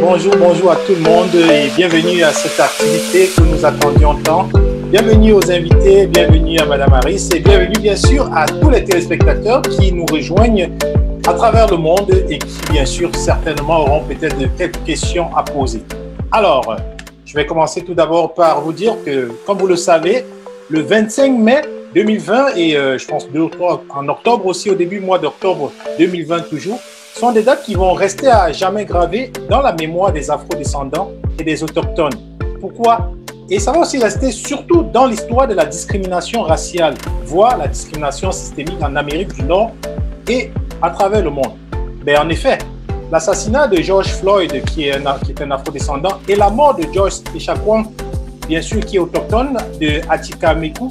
bonjour, bonjour à tout le monde et bienvenue à cette activité que nous attendions tant. Bienvenue aux invités, bienvenue à Madame Harris et bienvenue bien sûr à tous les téléspectateurs qui nous rejoignent à travers le monde et qui bien sûr certainement auront peut-être quelques questions à poser. Alors, je vais commencer tout d'abord par vous dire que, comme vous le savez, le 25 mai 2020 et euh, je pense en octobre aussi, au début mois d'octobre 2020 toujours, sont des dates qui vont rester à jamais gravées dans la mémoire des afro-descendants et des autochtones. Pourquoi? Et ça va aussi rester surtout dans l'histoire de la discrimination raciale, voire la discrimination systémique en Amérique du Nord et à travers le monde. Mais en effet, l'assassinat de George Floyd, qui est un, un afro-descendant, et la mort de George Echaquan, bien sûr, qui est autochtone, de Atika Meku,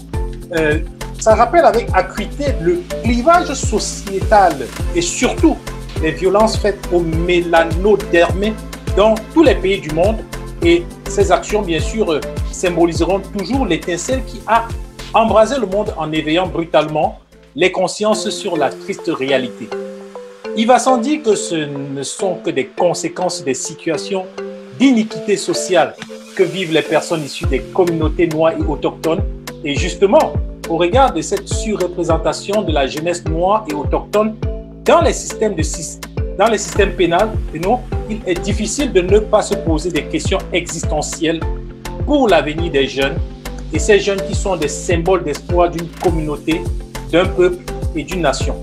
euh, ça rappelle avec acuité le clivage sociétal et surtout les violences faites aux mélanodermés dans tous les pays du monde. Et ces actions, bien sûr, euh, symboliseront toujours l'étincelle qui a embrasé le monde en éveillant brutalement les consciences sur la triste réalité. Il va sans dire que ce ne sont que des conséquences des situations d'iniquité sociale que vivent les personnes issues des communautés noires et autochtones. Et justement, au regard de cette surreprésentation de la jeunesse noire et autochtone dans les systèmes, de, dans les systèmes pénals, il est difficile de ne pas se poser des questions existentielles pour l'avenir des jeunes et ces jeunes qui sont des symboles d'espoir d'une communauté, d'un peuple et d'une nation.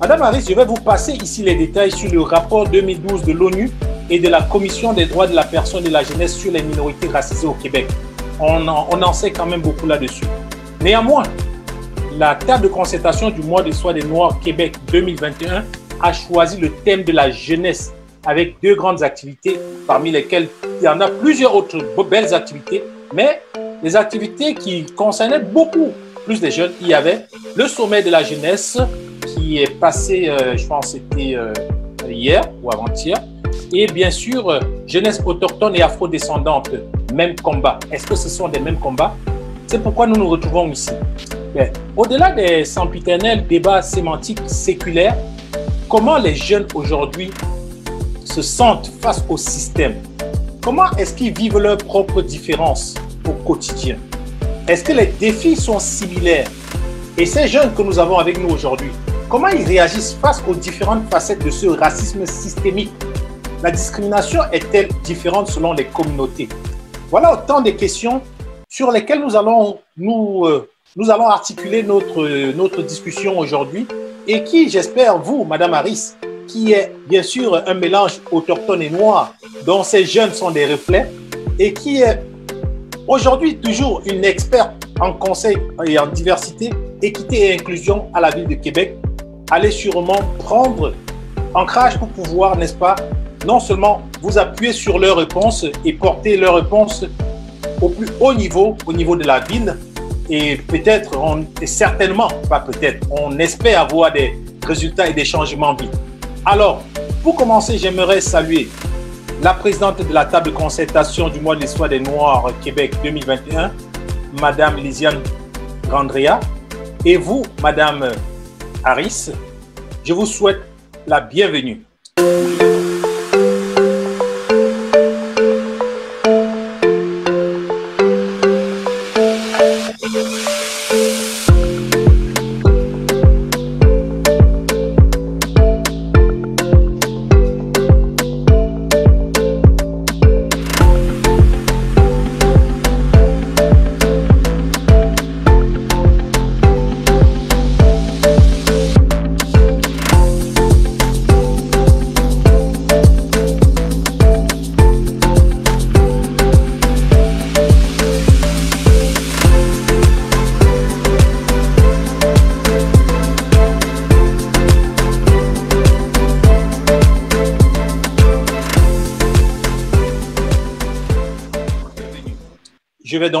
Madame Harris, je vais vous passer ici les détails sur le rapport 2012 de l'ONU et de la Commission des droits de la personne et de la jeunesse sur les minorités racisées au Québec. On en, on en sait quand même beaucoup là-dessus. Néanmoins, la table de concertation du mois de soie des Noirs Québec 2021 a choisi le thème de la jeunesse avec deux grandes activités, parmi lesquelles il y en a plusieurs autres belles activités, mais les activités qui concernaient beaucoup plus des jeunes. Il y avait le sommet de la jeunesse qui est passé, euh, je pense c'était euh, hier ou avant-hier, et bien sûr, euh, jeunesse autochtone et afro-descendante, même combat. Est-ce que ce sont des mêmes combats? C'est pourquoi nous nous retrouvons ici. Au-delà des sempiternels débats sémantiques séculaires, comment les jeunes aujourd'hui se sentent face au système? Comment est-ce qu'ils vivent leurs propres différences au quotidien? Est-ce que les défis sont similaires? Et ces jeunes que nous avons avec nous aujourd'hui, comment ils réagissent face aux différentes facettes de ce racisme systémique? La discrimination est-elle différente selon les communautés? Voilà autant de questions sur lesquelles nous allons nous euh, nous allons articuler notre, notre discussion aujourd'hui et qui, j'espère, vous, Madame Harris, qui est bien sûr un mélange autochtone et noir, dont ces jeunes sont des reflets, et qui est aujourd'hui toujours une experte en conseil et en diversité, équité et inclusion à la ville de Québec, allez sûrement prendre ancrage pour pouvoir, n'est-ce pas, non seulement vous appuyer sur leurs réponses et porter leurs réponses au plus haut niveau, au niveau de la ville, et peut-être, et certainement, pas peut-être, on espère avoir des résultats et des changements vite. Alors, pour commencer, j'aimerais saluer la présidente de la table de concertation du mois de l'histoire des Noirs Québec 2021, Madame Lisiane Grandrea, et vous, Madame Harris, je vous souhaite la bienvenue.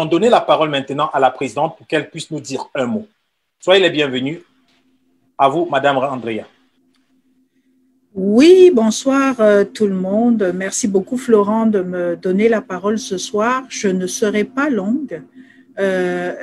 Donner la parole maintenant à la présidente pour qu'elle puisse nous dire un mot. Soyez les bienvenus. À vous, Madame Andrea. Oui, bonsoir euh, tout le monde. Merci beaucoup, Florent, de me donner la parole ce soir. Je ne serai pas longue. Euh,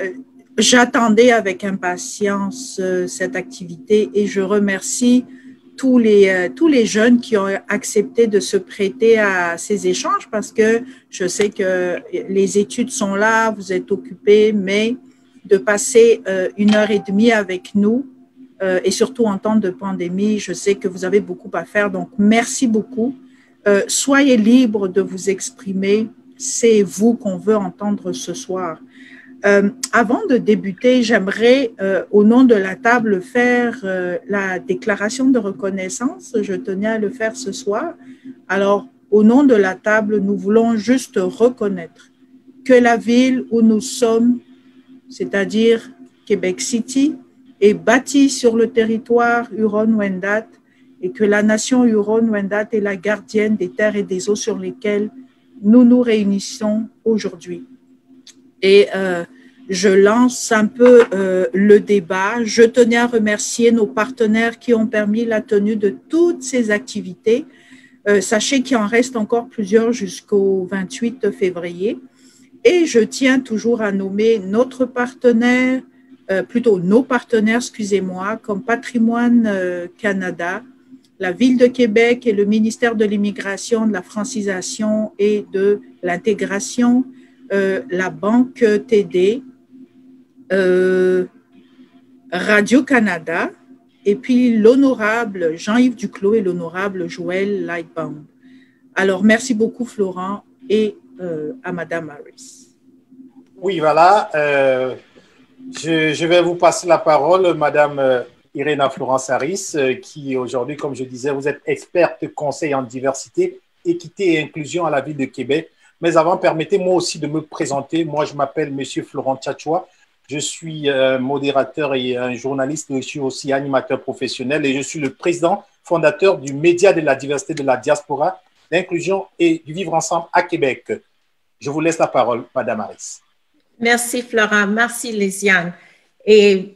J'attendais avec impatience euh, cette activité et je remercie tous les, euh, tous les jeunes qui ont accepté de se prêter à ces échanges parce que je sais que les études sont là, vous êtes occupés, mais de passer euh, une heure et demie avec nous euh, et surtout en temps de pandémie, je sais que vous avez beaucoup à faire. Donc, merci beaucoup. soyez libres de vous exprimer. C'est vous qu'on veut entendre ce soir. Euh, avant de débuter, j'aimerais, euh, au nom de la table, faire euh, la déclaration de reconnaissance. Je tenais à le faire ce soir. Alors, au nom de la table, nous voulons juste reconnaître que la ville où nous sommes, c'est-à-dire Québec City, est bâtie sur le territoire Huron-Wendat et que la nation Huron-Wendat est la gardienne des terres et des eaux sur lesquelles nous nous réunissons aujourd'hui. Et euh, je lance un peu euh, le débat. Je tenais à remercier nos partenaires qui ont permis la tenue de toutes ces activités. Euh, sachez qu'il en reste encore plusieurs jusqu'au 28 février. Et je tiens toujours à nommer notre partenaire, euh, plutôt nos partenaires, excusez-moi, comme Patrimoine Canada, la Ville de Québec et le ministère de l'Immigration, de la francisation et de l'intégration, la Banque TD, euh, Radio-Canada, et puis l'honorable Jean-Yves Duclos et l'honorable Joël Lightbound. Alors, merci beaucoup, Florent, et euh, à Madame Harris. Oui, voilà. Euh, je, vais vous passer la parole, Madame Irena Florence Harris, qui aujourd'hui, comme je disais, vous êtes experte conseil en diversité, équité et inclusion à la ville de Québec. Mais avant, permettez-moi aussi de me présenter. Moi, je m'appelle Monsieur Florent Tchatchoua. Je suis euh, modérateur et un journaliste, mais je suis aussi animateur professionnel et je suis le président fondateur du Média de la diversité de la diaspora, l'inclusion et du vivre ensemble à Québec. Je vous laisse la parole, Madame Harris. Merci, Florent. Merci, Lésiane. Et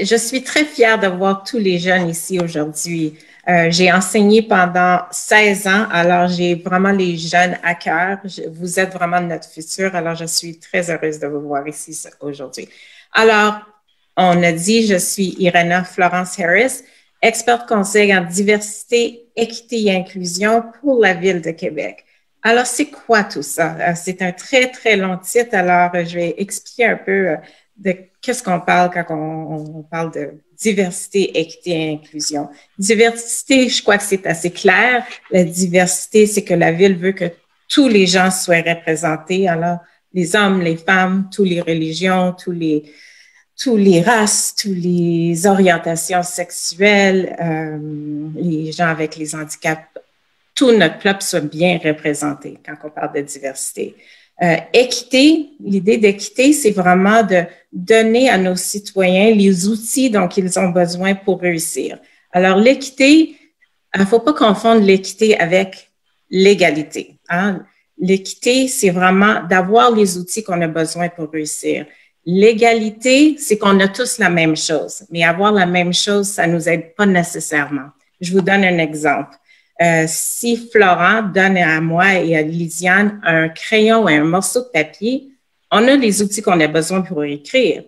je suis très fière d'avoir tous les jeunes ici aujourd'hui. Euh, j'ai enseigné pendant 16 ans, alors j'ai vraiment les jeunes à cœur. vous êtes vraiment notre futur, alors je suis très heureuse de vous voir ici aujourd'hui. Alors, on a dit, je suis Irena Florence Harris, experte conseil en diversité, équité et inclusion pour la ville de Québec. Alors, c'est quoi tout ça? Euh, c'est un très, très long titre, alors je vais expliquer un peu euh, de qu'est-ce qu'on parle quand on, parle de diversité, équité et inclusion? Diversité, je crois que c'est assez clair. La diversité, c'est que la ville veut que tous les gens soient représentés. Alors, les hommes, les femmes, toutes les religions, tous les, tous les races, toutes les orientations sexuelles, euh, les gens avec les handicaps, tout notre peuple soit bien représenté quand on parle de diversité. Euh, équité, l'idée d'équité, c'est vraiment de donner à nos citoyens les outils dont ils ont besoin pour réussir. Alors, l'équité, il ne faut pas confondre l'équité avec l'égalité. Hein. L'équité, c'est vraiment d'avoir les outils qu'on a besoin pour réussir. L'égalité, c'est qu'on a tous la même chose, mais avoir la même chose, ça ne nous aide pas nécessairement. Je vous donne un exemple. Euh, si Florent donne à moi et à Lisiane un crayon et un morceau de papier, on a les outils qu'on a besoin pour écrire.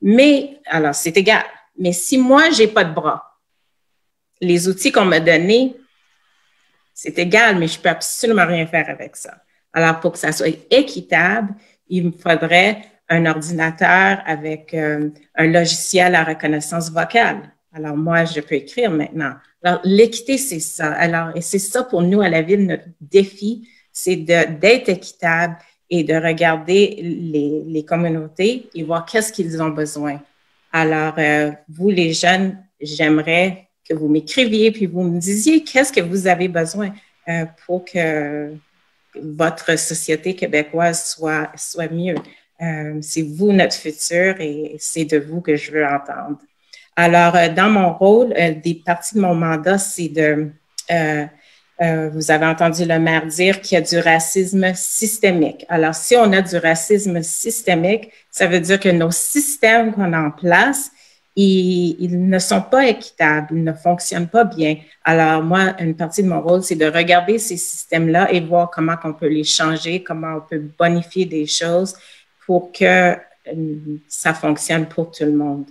Mais, alors, c'est égal. Mais si moi, j'ai pas de bras, les outils qu'on m'a donnés, c'est égal, mais je peux absolument rien faire avec ça. Alors, pour que ça soit équitable, il me faudrait un ordinateur avec euh, un logiciel à reconnaissance vocale. Alors, moi, je peux écrire maintenant. Alors, l'équité, c'est ça. Alors, et c'est ça pour nous à la ville, notre défi, c'est d'être équitable et de regarder les, communautés et voir qu'est-ce qu'ils ont besoin. Alors, euh, vous, les jeunes, j'aimerais que vous m'écriviez puis vous me disiez qu'est-ce que vous avez besoin euh, pour que votre société québécoise soit, soit mieux. Euh, c'est vous notre futur et c'est de vous que je veux entendre. Alors, euh, dans mon rôle, euh, des parties de mon mandat, c'est de, euh, vous avez entendu le maire dire qu'il y a du racisme systémique. Alors, si on a du racisme systémique, ça veut dire que nos systèmes qu'on a en place, ils, ne sont pas équitables, ils ne fonctionnent pas bien. Alors, moi, une partie de mon rôle, c'est de regarder ces systèmes-là et voir comment on peut les changer, comment on peut bonifier des choses pour que ça fonctionne pour tout le monde.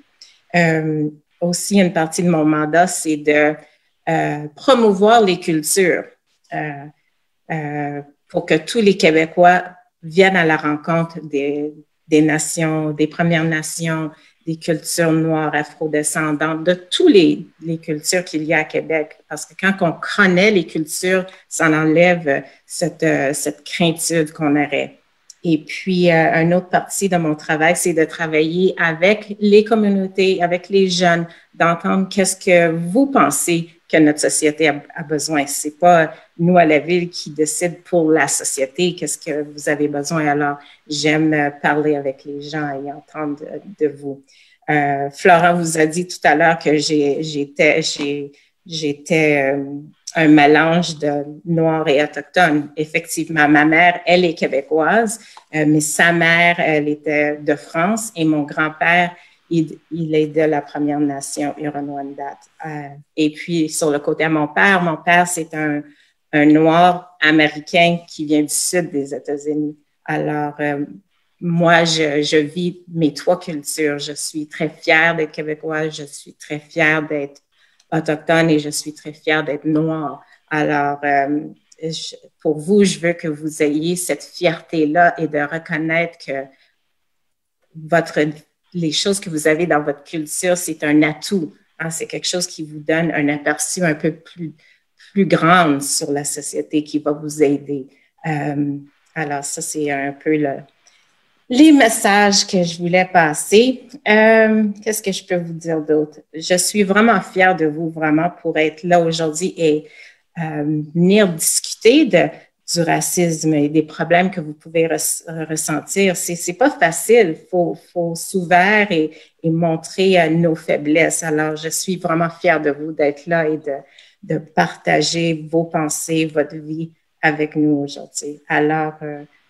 Euh, aussi, une partie de mon mandat, c'est de promouvoir les cultures pour que tous les Québécois viennent à la rencontre des, des nations, des Premières Nations, des cultures noires, afrodescendantes, de toutes les, les cultures qu'il y a à Québec. Parce que quand on connaît les cultures, ça enlève cette, cette craintude qu'on aurait. Et puis, euh, une autre partie de mon travail, c'est de travailler avec les communautés, avec les jeunes, d'entendre qu'est-ce que vous pensez que notre société a, a besoin. C'est pas nous à la ville qui décide pour la société qu'est-ce que vous avez besoin. Alors, j'aime parler avec les gens et entendre de, vous. Euh, vous a dit tout à l'heure que j'étais, j'étais euh, un mélange de noir et autochtone. Effectivement, ma mère, elle est québécoise, euh, mais sa mère, elle était de France et mon grand-père, il, est de la Première Nation Huron-Wendat. Euh, et puis, sur le côté de mon père, mon père, c'est un, un noir américain qui vient du sud des États-Unis. Alors, euh, moi, je, je, vis mes trois cultures. Je suis très fière d'être québécoise, je suis très fière d'être autochtone et je suis très fière d'être noire. Alors, euh, pour vous, je veux que vous ayez cette fierté-là et de reconnaître que votre, les choses que vous avez dans votre culture, c'est un atout. Hein, c'est quelque chose qui vous donne un aperçu un peu plus, plus grand sur la société qui va vous aider. Euh, alors, ça, c'est un peu le, les messages que je voulais passer. Euh, Qu'est-ce que je peux vous dire d'autre? Je suis vraiment fière de vous, vraiment, pour être là aujourd'hui et euh, venir discuter du racisme et des problèmes que vous pouvez ressentir. C'est pas facile. Il faut, faut s'ouvrir et, montrer euh, nos faiblesses. Alors, je suis vraiment fière de vous d'être là et de, de partager vos pensées, votre vie avec nous aujourd'hui. Alors,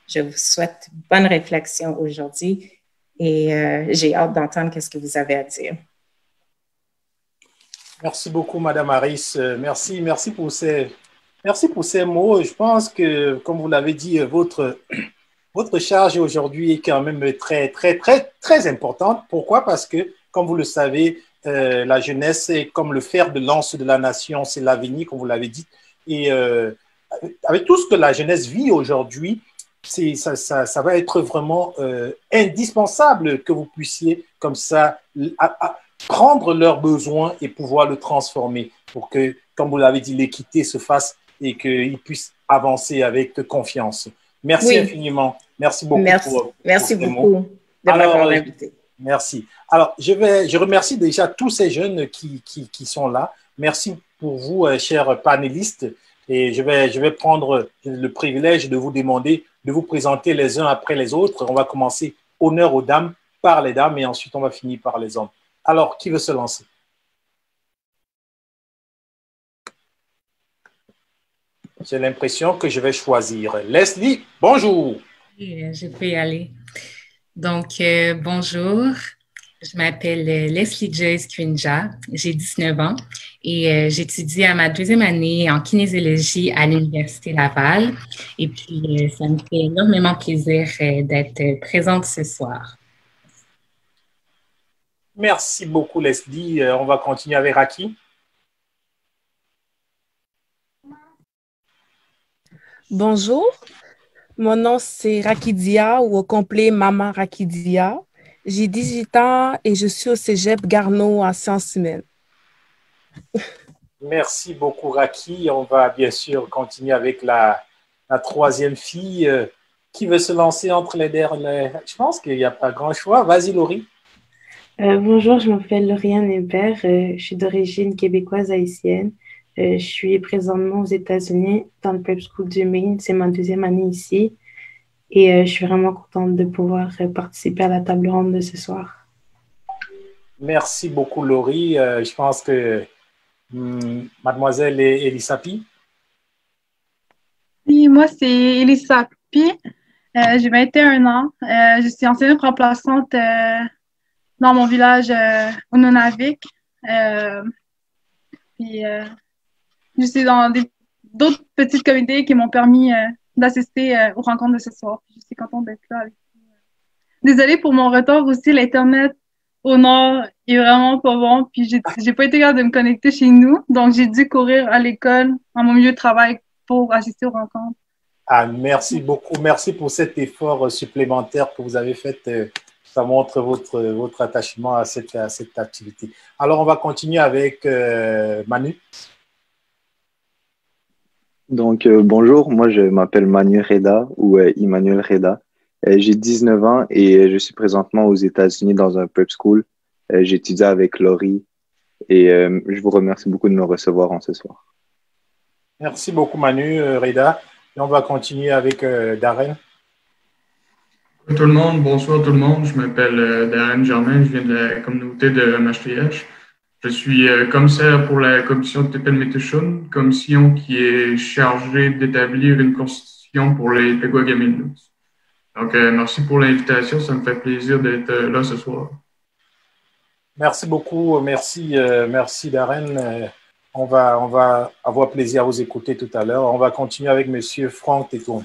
je vous souhaite bonne réflexion aujourd'hui et euh, j'ai hâte d'entendre qu'est-ce que vous avez à dire. Merci beaucoup, Madame Harris. Euh, merci, merci pour ces, merci pour ces mots. Je pense que, comme vous l'avez dit, votre, votre charge aujourd'hui est quand même très, très, très, très importante. Pourquoi? Parce que, comme vous le savez, euh, la jeunesse est comme le fer de lance de la nation, c'est l'avenir, comme vous l'avez dit. Et avec tout ce que la jeunesse vit aujourd'hui, ça, ça, ça, va être vraiment euh, indispensable que vous puissiez comme ça prendre leurs besoins et pouvoir le transformer pour que, comme vous l'avez dit, l'équité se fasse et qu'ils puissent avancer avec confiance. Merci infiniment. Merci beaucoup. Merci, pour, merci beaucoup de m'avoir invité. Merci. Alors, je, vais, je remercie déjà tous ces jeunes qui, qui, qui sont là. Merci pour vous, euh, chers panélistes. Et je vais, je vais prendre le privilège de vous demander de vous présenter les uns après les autres. On va commencer honneur aux dames par les dames et ensuite on va finir par les hommes. Alors, qui veut se lancer? J'ai l'impression que je vais choisir. Leslie, bonjour. je peux y aller. Donc, euh, bonjour. Je m'appelle euh, Leslie Joyce Quinja, j'ai 19 ans et euh, j'étudie à ma deuxième année en kinésiologie à l'Université Laval. Et puis, euh, ça me fait énormément plaisir d'être présente ce soir. Merci beaucoup, Leslie. on va continuer avec Raki. Bonjour, mon nom c'est Rakidia ou au complet Maman Rakidia. J'ai 18 ans et je suis au cégep Garneau en sciences humaines. Merci beaucoup, Raki. On va bien sûr continuer avec la, troisième fille. Euh, qui veut se lancer entre les derniers Je pense qu'il n'y a pas grand choix. Vas-y, Laurie. Euh, bonjour, je m'appelle Lauriane Hébert. Euh, je suis d'origine québécoise haïtienne. je suis présentement aux États-Unis dans le Prep School du Maine. C'est ma deuxième année ici. Et euh, je suis vraiment contente de pouvoir euh, participer à la table ronde de ce soir. Merci beaucoup, Laurie. Euh, je pense que hmm, mademoiselle Elisapi. Oui, moi, c'est Elisapi. J'ai 21 ans. je suis enseignante remplaçante dans mon village au Nunavik. puis, je suis dans d'autres petites comités qui m'ont permis d'assister euh, aux rencontres de ce soir. Je suis contente d'être là avec vous. Désolée pour mon retard aussi. L'Internet au nord est vraiment pas bon. Puis j'ai, j'ai pas été capable de me connecter chez nous. Donc, j'ai dû courir à l'école, à mon milieu de travail pour assister aux rencontres. Ah, merci beaucoup. Merci pour cet effort supplémentaire que vous avez fait. Euh, ça montre votre, votre attachement à cette, à cette activité. Alors, on va continuer avec euh, Manu. Donc, euh, bonjour, moi je m'appelle Manu Reda ou Emmanuel Reda. J'ai 19 ans et je suis présentement aux États-Unis dans un prep school. J'étudie avec Laurie et je vous remercie beaucoup de me recevoir en ce soir. Merci beaucoup Manu Reda. Et on va continuer avec Darren. Bonjour tout le monde, bonsoir tout le monde. Je m'appelle euh, Darren Germain, je viens de la communauté de MHTH. Je suis euh, commissaire pour la commission de Tepel commission qui est chargée d'établir une constitution pour les Peguagamilus. Donc, euh, merci pour l'invitation. Ça me fait plaisir d'être là ce soir. Merci beaucoup. Merci, merci Darren. On va, on va avoir plaisir à vous écouter tout à l'heure. On va continuer avec M. Franck Tétoum.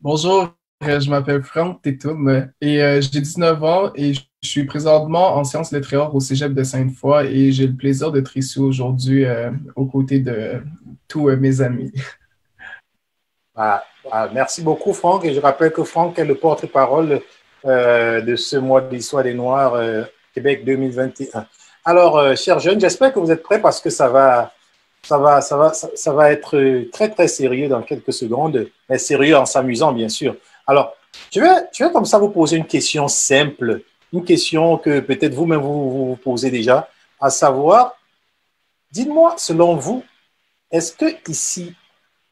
Bonjour, euh, je m'appelle Franck Tétoum et euh, j'ai 19 ans et je suis présentement en sciences littéraires au Cégep de Sainte-Foy et j'ai le plaisir d'être ici aujourd'hui euh, aux côtés de tous mes amis. Ah, ah, merci beaucoup, Franck. Et je rappelle que Franck est le porte-parole de ce mois de l'histoire des Noirs Québec 2021. Alors, chers jeunes, j'espère que vous êtes prêts parce que ça va, ça va, ça va, ça va être très, très sérieux dans quelques secondes, mais sérieux en s'amusant, bien sûr. Alors, je vais, je vais comme ça vous poser une question simple, une question que peut-être vous-même vous, vous posez déjà, à savoir, dites-moi, selon vous, est-ce que ici,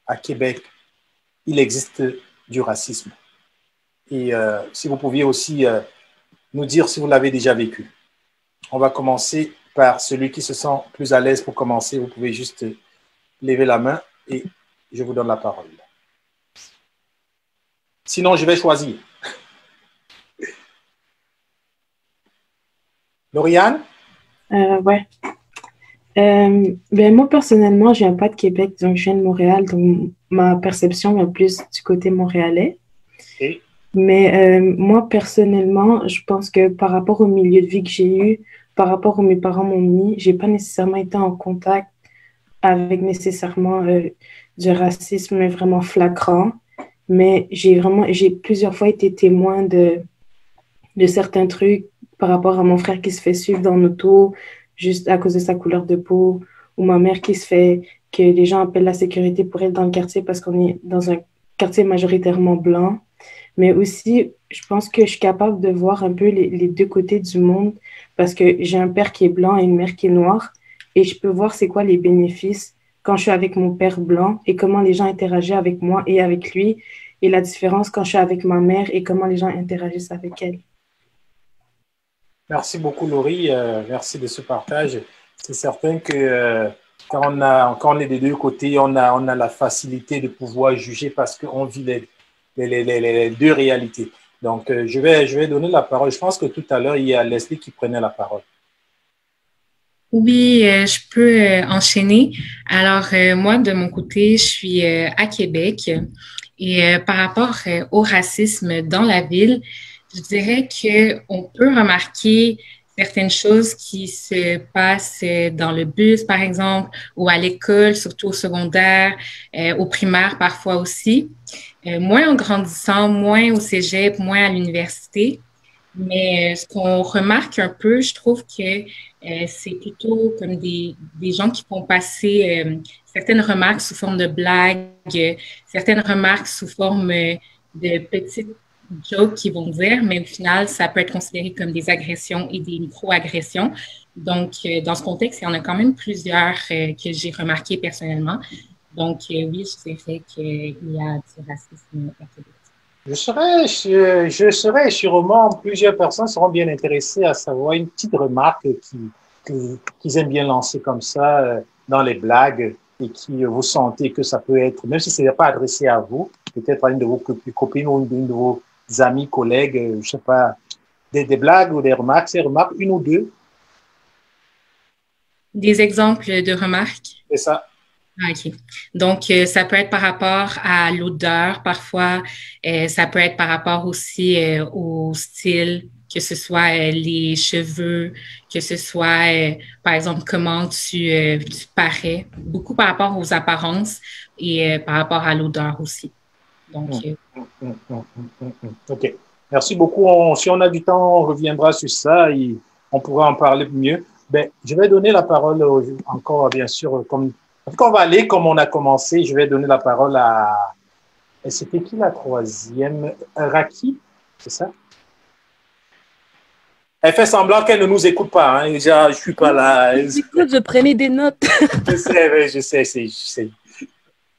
à Québec, il existe du racisme? Et euh, si vous pouviez aussi euh, nous dire si vous l'avez déjà vécu. On va commencer par celui qui se sent plus à l'aise pour commencer. Vous pouvez juste lever la main et je vous donne la parole. Sinon, je vais choisir. Lauriane? Euh, ouais. Euh, ben moi, personnellement, je viens pas de Québec, donc je viens de Montréal, donc ma perception est plus du côté montréalais. Mais euh, moi, personnellement, je pense que par rapport au milieu de vie que j'ai eu, par rapport où mes parents m'ont mis, j'ai pas nécessairement été en contact avec nécessairement euh, du racisme vraiment flagrant mais j'ai vraiment, j'ai plusieurs fois été témoin de, de certains trucs par rapport à mon frère qui se fait suivre dans l'auto juste à cause de sa couleur de peau, ou ma mère qui se fait, que les gens appellent la sécurité pour elle dans le quartier parce qu'on est dans un quartier majoritairement blanc. Mais aussi, je pense que je suis capable de voir un peu les, les deux côtés du monde parce que j'ai un père qui est blanc et une mère qui est noire et je peux voir c'est quoi les bénéfices quand je suis avec mon père blanc et comment les gens interagissent avec moi et avec lui, et la différence quand je suis avec ma mère et comment les gens interagissent avec elle. Merci beaucoup, Laurie. Euh, merci de ce partage. C'est certain que euh, quand, on est des deux côtés, on a, la facilité de pouvoir juger parce qu'on vit les, deux réalités. Donc, euh, je, vais, donner la parole. Je pense que tout à l'heure, il y a Leslie qui prenait la parole. Oui, je peux enchaîner. Alors, moi, de mon côté, je suis à Québec et par rapport au racisme dans la ville, je dirais qu'on peut remarquer certaines choses qui se passent dans le bus, par exemple, ou à l'école, surtout au secondaire, au primaire parfois aussi. moins en grandissant, moins au cégep, moins à l'université. Mais ce qu'on remarque un peu, je trouve que euh, c'est plutôt comme des, gens qui font passer euh, certaines remarques sous forme de blagues, euh, certaines remarques sous forme de petites jokes qu'ils vont dire, mais au final, ça peut être considéré comme des agressions et des micro-agressions. Donc, dans ce contexte, il y en a quand même plusieurs que j'ai remarqué personnellement. Donc, oui, je dirais qu'il y a du racisme je serais, je, serais sûrement, plusieurs personnes seront bien intéressées à savoir une petite remarque qu'ils qui, aiment bien lancer comme ça euh, dans les blagues et qui vous sentez que ça peut être, même si ce n'est pas adressé à vous, peut-être à une de vos copines ou une de vos amis, collègues, euh, je sais pas, des, des blagues ou des remarques, ces remarques, une ou deux. Des exemples de remarques? C'est ça. Ah, OK. Donc, euh, ça peut être par rapport à l'odeur parfois, euh, ça peut être par rapport aussi euh, au style que ce soit les cheveux, que ce soit, par exemple, comment tu, tu, parais, beaucoup par rapport aux apparences et par rapport à l'odeur aussi. Donc, mmh, mmh, mmh, OK. Merci beaucoup. si on a du temps, on reviendra sur ça et on pourra en parler mieux. Ben, je vais donner la parole encore, bien sûr, comme on va aller comme on a commencé. Je vais donner la parole à. C'était qui la troisième? Raki, c'est ça? Elle fait semblant qu'elle ne nous écoute pas. Hein. Déjà, je suis pas là. Écoute, je prenais des notes. je sais, je sais, je sais.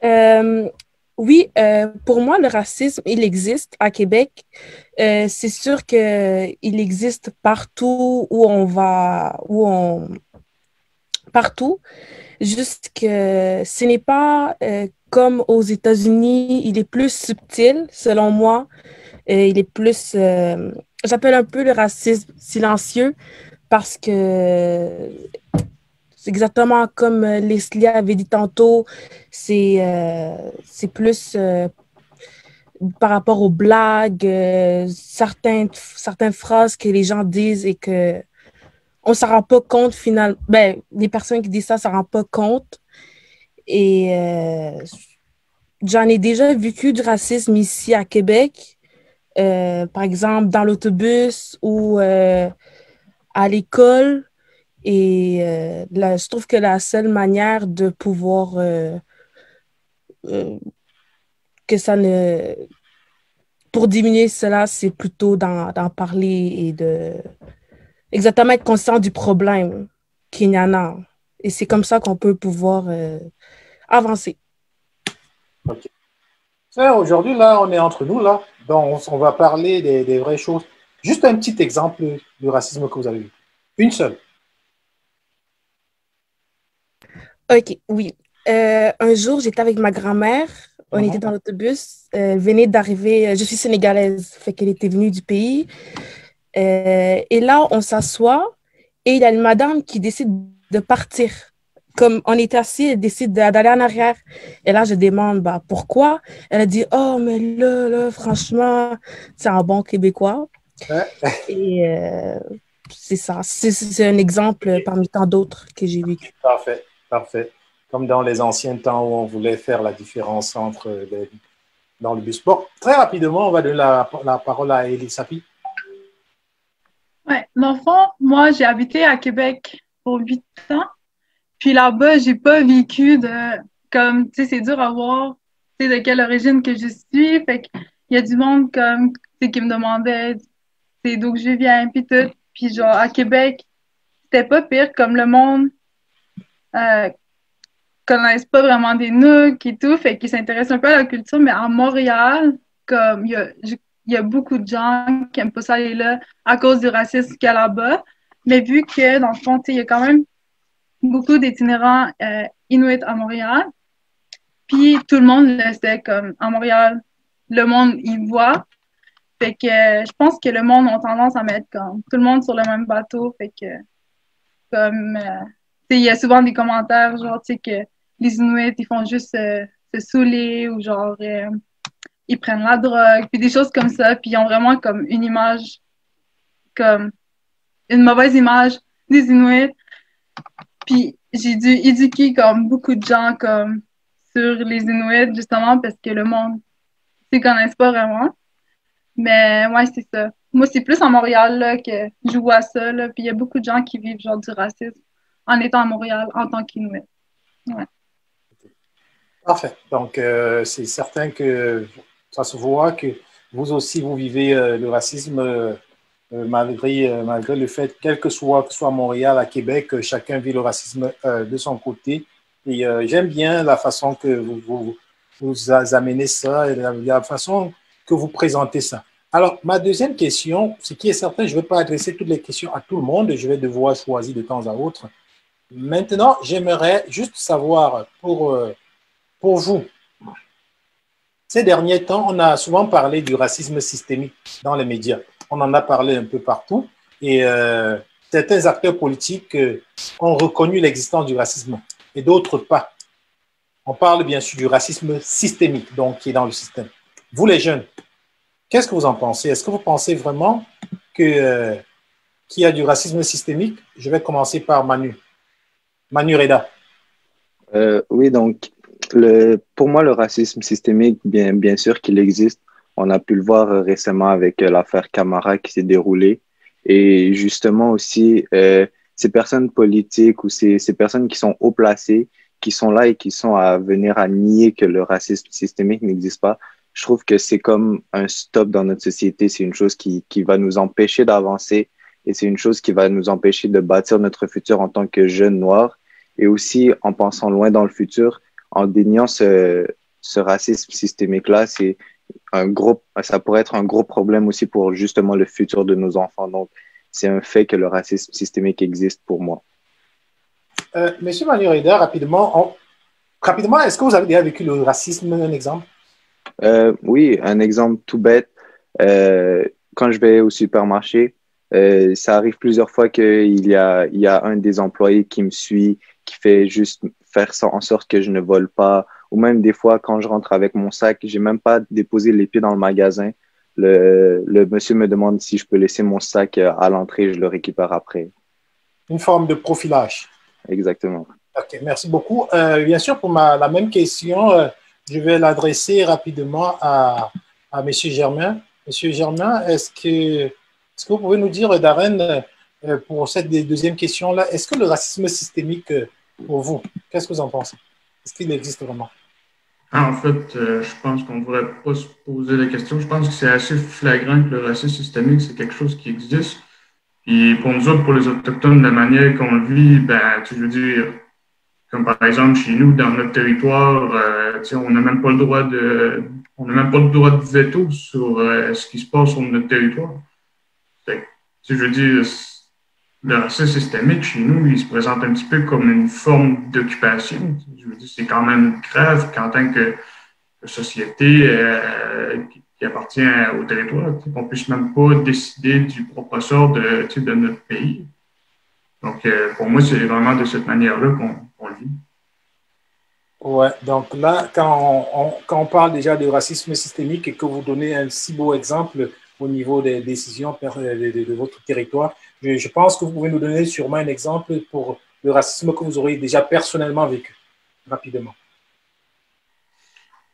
Euh, oui, euh, pour moi, le racisme, il existe à Québec. Euh, c'est sûr qu'il existe partout où on va, où on, partout. Juste que ce n'est pas euh, comme aux États-Unis, il est plus subtil, selon moi. il est plus, j'appelle un peu le racisme silencieux parce que exactement comme euh, Leslie avait dit tantôt, c'est euh, c'est plus euh, par rapport aux blagues, certaines, certaines phrases que les gens disent et que on ne s'en rend pas compte finalement. Ben, les personnes qui disent ça ne s'en rendent pas compte. Et j'en ai déjà vécu du racisme ici à Québec. par exemple, dans l'autobus ou à l'école, et euh, je trouve que la seule manière de pouvoir euh, euh, que ça ne. Pour diminuer cela, c'est plutôt d'en parler et de exactement être conscient du problème qu'il y en a. Et c'est comme ça qu'on peut pouvoir avancer. OK. Aujourd'hui, là, on est entre nous, là. Donc, on va parler des, des vraies choses. Juste un petit exemple du racisme que vous avez vu. Une seule. OK, oui. Euh, un jour, j'étais avec ma grand-mère. On était dans l'autobus. Elle venait d'arriver. Euh, je suis sénégalaise, fait qu'elle était venue du pays. Euh, et là, on s'assoit et il y a une madame qui décide de partir. Comme on est assis, elle décide d'aller en arrière. Et là, je demande bah, pourquoi? Elle a dit Oh, mais là, là franchement, c'est un bon Québécois. Et c'est ça. C'est un exemple parmi tant d'autres que j'ai vécu. Parfait. Parfait. Comme dans les anciens temps où on voulait faire la différence entre les, dans le bus. Bon, très rapidement, on va donner la, parole à Elisapi. Oui, dans le fond, moi, j'ai habité à Québec pour huit ans. Puis là-bas, j'ai pas vécu de. Comme, tu sais, c'est dur à voir, tu sais, de quelle origine que je suis. Fait qu'il y a du monde, comme, tu qui me demandait, c'est d'où je viens, puis tout. Puis genre, à Québec, c'était pas pire comme le monde euh, connaissent pas vraiment des nooks et tout, fait qu'ils s'intéressent un peu à la culture, mais à Montréal, comme il y a, beaucoup de gens qui aiment pas ça aller là à cause du racisme qu'il y a là-bas. Mais vu que, dans le fond, il y a quand même beaucoup d'itinérants euh, inuits à Montréal, puis tout le monde le sait, comme à Montréal, le monde y voit. Fait que je pense que le monde a tendance à mettre comme tout le monde sur le même bateau. Fait que comme euh, il y a souvent des commentaires, genre, tu sais, que les Inuits, ils font juste euh, se saouler ou genre, euh, ils prennent la drogue, puis des choses comme ça, puis ils ont vraiment comme une image, comme une mauvaise image des Inuits. Puis j'ai dû éduquer comme beaucoup de gens comme sur les Inuits, justement, parce que le monde ne connaissent pas vraiment. Mais ouais, c'est ça. Moi, c'est plus à Montréal là, que je vois ça, là, puis il y a beaucoup de gens qui vivent genre du racisme en étant à Montréal en tant qu'Inuit. Ouais. Parfait. Donc, euh, c'est certain que ça se voit que vous aussi, vous vivez euh, le racisme euh, malgré, malgré le fait, quel que soit, que soit Montréal, à Québec, chacun vit le racisme de son côté. Et j'aime bien la façon que vous, vous, vous amenez ça et la, la, façon que vous présentez ça. Alors, ma deuxième question, ce qui est certain, je ne vais pas adresser toutes les questions à tout le monde, je vais devoir choisir de temps à autre. Maintenant, j'aimerais juste savoir pour, euh, pour vous, ces derniers temps, on a souvent parlé du racisme systémique dans les médias. On en a parlé un peu partout et euh, certains acteurs politiques euh, ont reconnu l'existence du racisme et d'autres pas. On parle bien sûr du racisme systémique, donc qui est dans le système. Vous les jeunes, qu'est-ce que vous en pensez? Est-ce que vous pensez vraiment que, qu'il y a du racisme systémique? Je vais commencer par Manu. Manu Reda. oui, donc pour moi, le racisme systémique, bien, sûr qu'il existe. On a pu le voir récemment avec l'affaire Camara qui s'est déroulée. Et justement aussi, euh, ces personnes politiques ou ces, personnes qui sont haut placées, qui sont là et qui sont à venir à nier que le racisme systémique n'existe pas, je trouve que c'est comme un stop dans notre société. C'est une chose qui va nous empêcher d'avancer et c'est une chose qui va nous empêcher de bâtir notre futur en tant que jeunes noirs et aussi en pensant loin dans le futur, en déniant ce, ce racisme systémique-là, c'est un gros, ça pourrait être un gros problème aussi pour justement le futur de nos enfants. Donc, c'est un fait que le racisme systémique existe pour moi. Euh, Monsieur Manurida, rapidement, rapidement est-ce que vous avez déjà vécu le racisme, un exemple? Euh, oui, un exemple tout bête. Euh, quand je vais au supermarché, euh, ça arrive plusieurs fois qu'il y a, il y a un des employés qui me suit, qui fait juste faire ça en sorte que je ne vole pas ou même des fois, quand je rentre avec mon sac, j'ai même pas déposé les pieds dans le magasin. Le, le monsieur me demande si je peux laisser mon sac euh, à l'entrée, je le récupère après. Une forme de profilage. Exactement. OK, merci beaucoup. Euh, bien sûr, pour ma, la même question, euh, je vais l'adresser rapidement à, à M. Germain. Monsieur Germain, est-ce que, est que vous pouvez nous dire, Darren, pour cette deuxième question-là, est-ce que le racisme systémique, pour vous, qu'est-ce que vous en pensez? Est-ce qu'il existe vraiment? En fait, euh, je pense qu'on ne devrait pas se poser la question. Je pense que c'est assez flagrant que le racisme systémique, c'est quelque chose qui existe. Et pour nous autres, pour les Autochtones, la manière qu'on le vit, ben, tu veux dire, comme par exemple chez nous, dans notre territoire, euh, on n'a même pas le droit de, on n'a même pas le droit de veto sur euh, ce qui se passe sur notre territoire. Fait, je veux dire, le racisme systémique chez nous, il se présente un petit peu comme une forme d'occupation. Je veux dire, c'est quand même grave qu'en tant que, société euh, qui, appartient au territoire, qu'on puisse même pas décider du propre sort de, notre pays. Donc, euh, pour moi, c'est vraiment de cette manière-là qu'on le vit. Ouais, donc là, quand on, quand on parle déjà de racisme systémique et que vous donnez un si beau exemple au niveau des décisions de votre territoire, je, pense que vous pouvez nous donner sûrement un exemple pour le racisme que vous aurez déjà personnellement vécu, rapidement.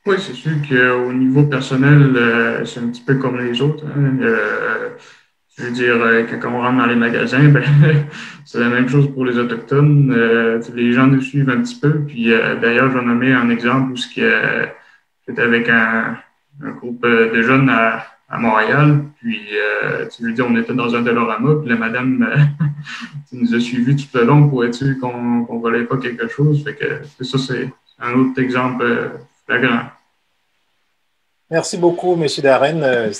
Oui, c'est sûr qu'au niveau personnel, euh, c'est un petit peu comme les autres. Hein. Euh, je veux dire, euh, quand on rentre dans les magasins, ben, c'est la même chose pour les Autochtones. les gens nous suivent un petit peu. Puis d'ailleurs, je vais nommer un exemple où c'était avec un, groupe de jeunes à, à Montréal. Puis, euh, tu veux dire, on était dans un Dolorama, puis la madame euh, nous a suivis tout le long pour être sûr qu'on ne volait pas quelque chose. Fait que ça, c'est un autre exemple euh, flagrant. Merci beaucoup, M. Darren.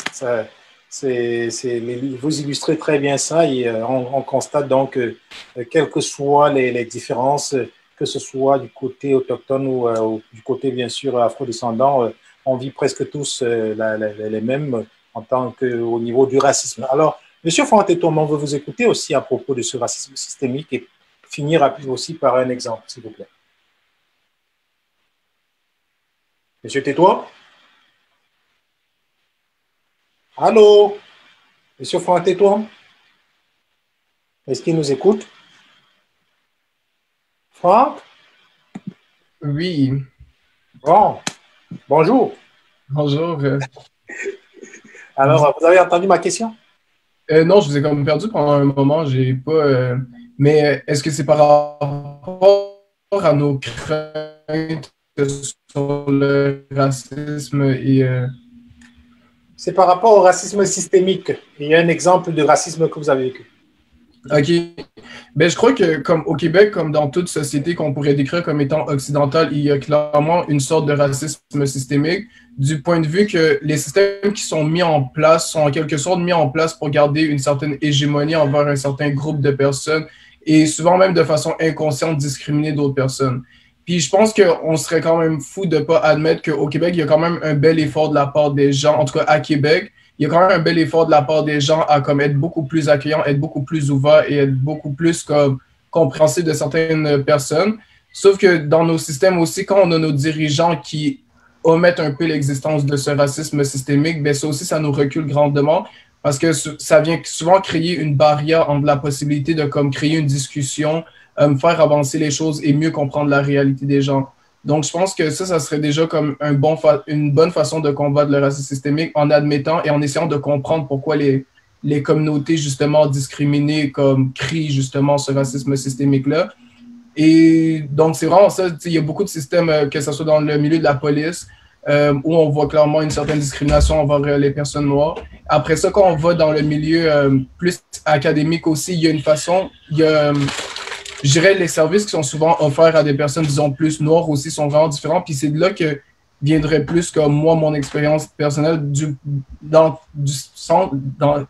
c'est, vous illustrez très bien ça et on, constate donc que, quelles que soient les, différences, que ce soit du côté autochtone ou, du côté, bien sûr, afrodescendant, on vit presque tous les mêmes en tant qu'au niveau du racisme. Alors, M. Fantetom, on veut vous écouter aussi à propos de ce racisme systémique et finir aussi par un exemple, s'il vous plaît. Monsieur Tétois Allô? Monsieur Fantetom Est-ce qu'il nous écoute? Franck? Oui. Bon. Bonjour. Bonjour. Alors, vous avez entendu ma question? Euh, non, je vous ai comme perdu pendant un moment. J'ai pas. Euh, mais est-ce que c'est par rapport à nos craintes sur le racisme et. Euh, c'est par rapport au racisme systémique. Il y a un exemple de racisme que vous avez vécu. OK. Ben, je crois que comme au Québec, comme dans toute société qu'on pourrait décrire comme étant occidentale, il y a clairement une sorte de racisme systémique du point de vue que les systèmes qui sont mis en place sont en quelque sorte mis en place pour garder une certaine hégémonie envers un certain groupe de personnes et souvent même de façon inconsciente discriminer d'autres personnes. Puis je pense qu'on serait quand même fou de ne pas admettre qu'au Québec, il y a quand même un bel effort de la part des gens, en tout cas à Québec, il y a quand même un bel effort de la part des gens à comme être beaucoup plus accueillants, être beaucoup plus ouverts et être beaucoup plus comme de certaines personnes. Sauf que dans nos systèmes aussi, quand on a nos dirigeants qui omettent un peu l'existence de ce racisme systémique, ben ça aussi, ça nous recule grandement parce que ça vient souvent créer une barrière entre la possibilité de comme créer une discussion, euh, faire avancer les choses et mieux comprendre la réalité des gens. Donc, je pense que ça, ça serait déjà comme une bonne façon de combattre le racisme systémique en admettant et en essayant de comprendre pourquoi les, les communautés justement discriminées comme crient justement ce racisme systémique-là. Et donc, c'est vraiment ça. Il y a beaucoup de systèmes, euh, que ce soit dans le milieu de la police, euh, où on voit clairement une certaine discrimination envers euh, les personnes noires. Après ça, quand on va dans le milieu plus académique aussi, il y a une façon, il y a, je dirais, les services qui sont souvent offerts à des personnes, disons, plus noires aussi sont vraiment différents. Puis c'est de là que viendrait plus comme moi, mon expérience personnelle du, dans, du centre, dans,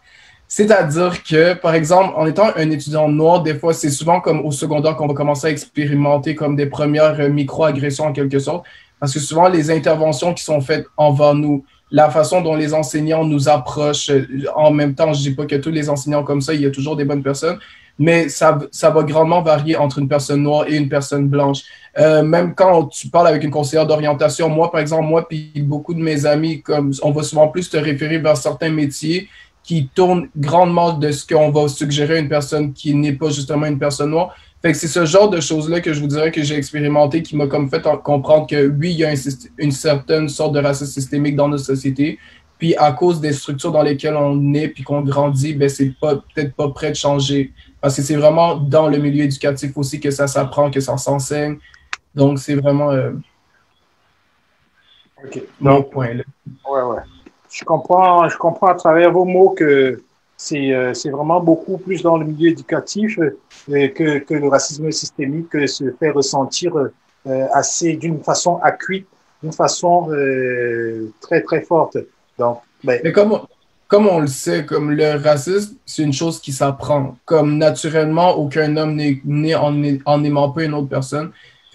c'est-à-dire que, par exemple, en étant un étudiant noir, des fois, c'est souvent comme au secondaire qu'on va commencer à expérimenter comme des premières euh, micro-agressions en quelque sorte. Parce que souvent, les interventions qui sont faites envers nous, la façon dont les enseignants nous approchent, euh, en même temps, je dis pas que tous les enseignants comme ça, il y a toujours des bonnes personnes, mais ça, ça va grandement varier entre une personne noire et une personne blanche. Euh, même quand tu parles avec une conseillère d'orientation, moi, par exemple, moi, puis beaucoup de mes amis, comme on va souvent plus te référer vers certains métiers qui tourne grandement de ce qu'on va suggérer à une personne qui n'est pas justement une personne noire. Fait que c'est ce genre de choses-là que je vous dirais que j'ai expérimenté qui m'a comme fait comprendre que oui, il y a une certaine sorte de racisme systémique dans notre société. Puis à cause des structures dans lesquelles on est puis qu'on grandit, ben c'est peut-être pas prêt de changer. Parce que c'est vraiment dans le milieu éducatif aussi que ça s'apprend, que ça s'enseigne. Donc c'est vraiment euh, mon point là. Ouais, ouais je comprends, je comprends à travers vos mots que c'est euh, vraiment beaucoup plus dans le milieu éducatif euh, que, que, le racisme systémique se fait ressentir euh, assez d'une façon accrue, d'une façon très très forte. Donc, ben, Mais comme, comme on le sait, comme le racisme, c'est une chose qui s'apprend. Comme naturellement, aucun homme n'est né en, en aimant pas une autre personne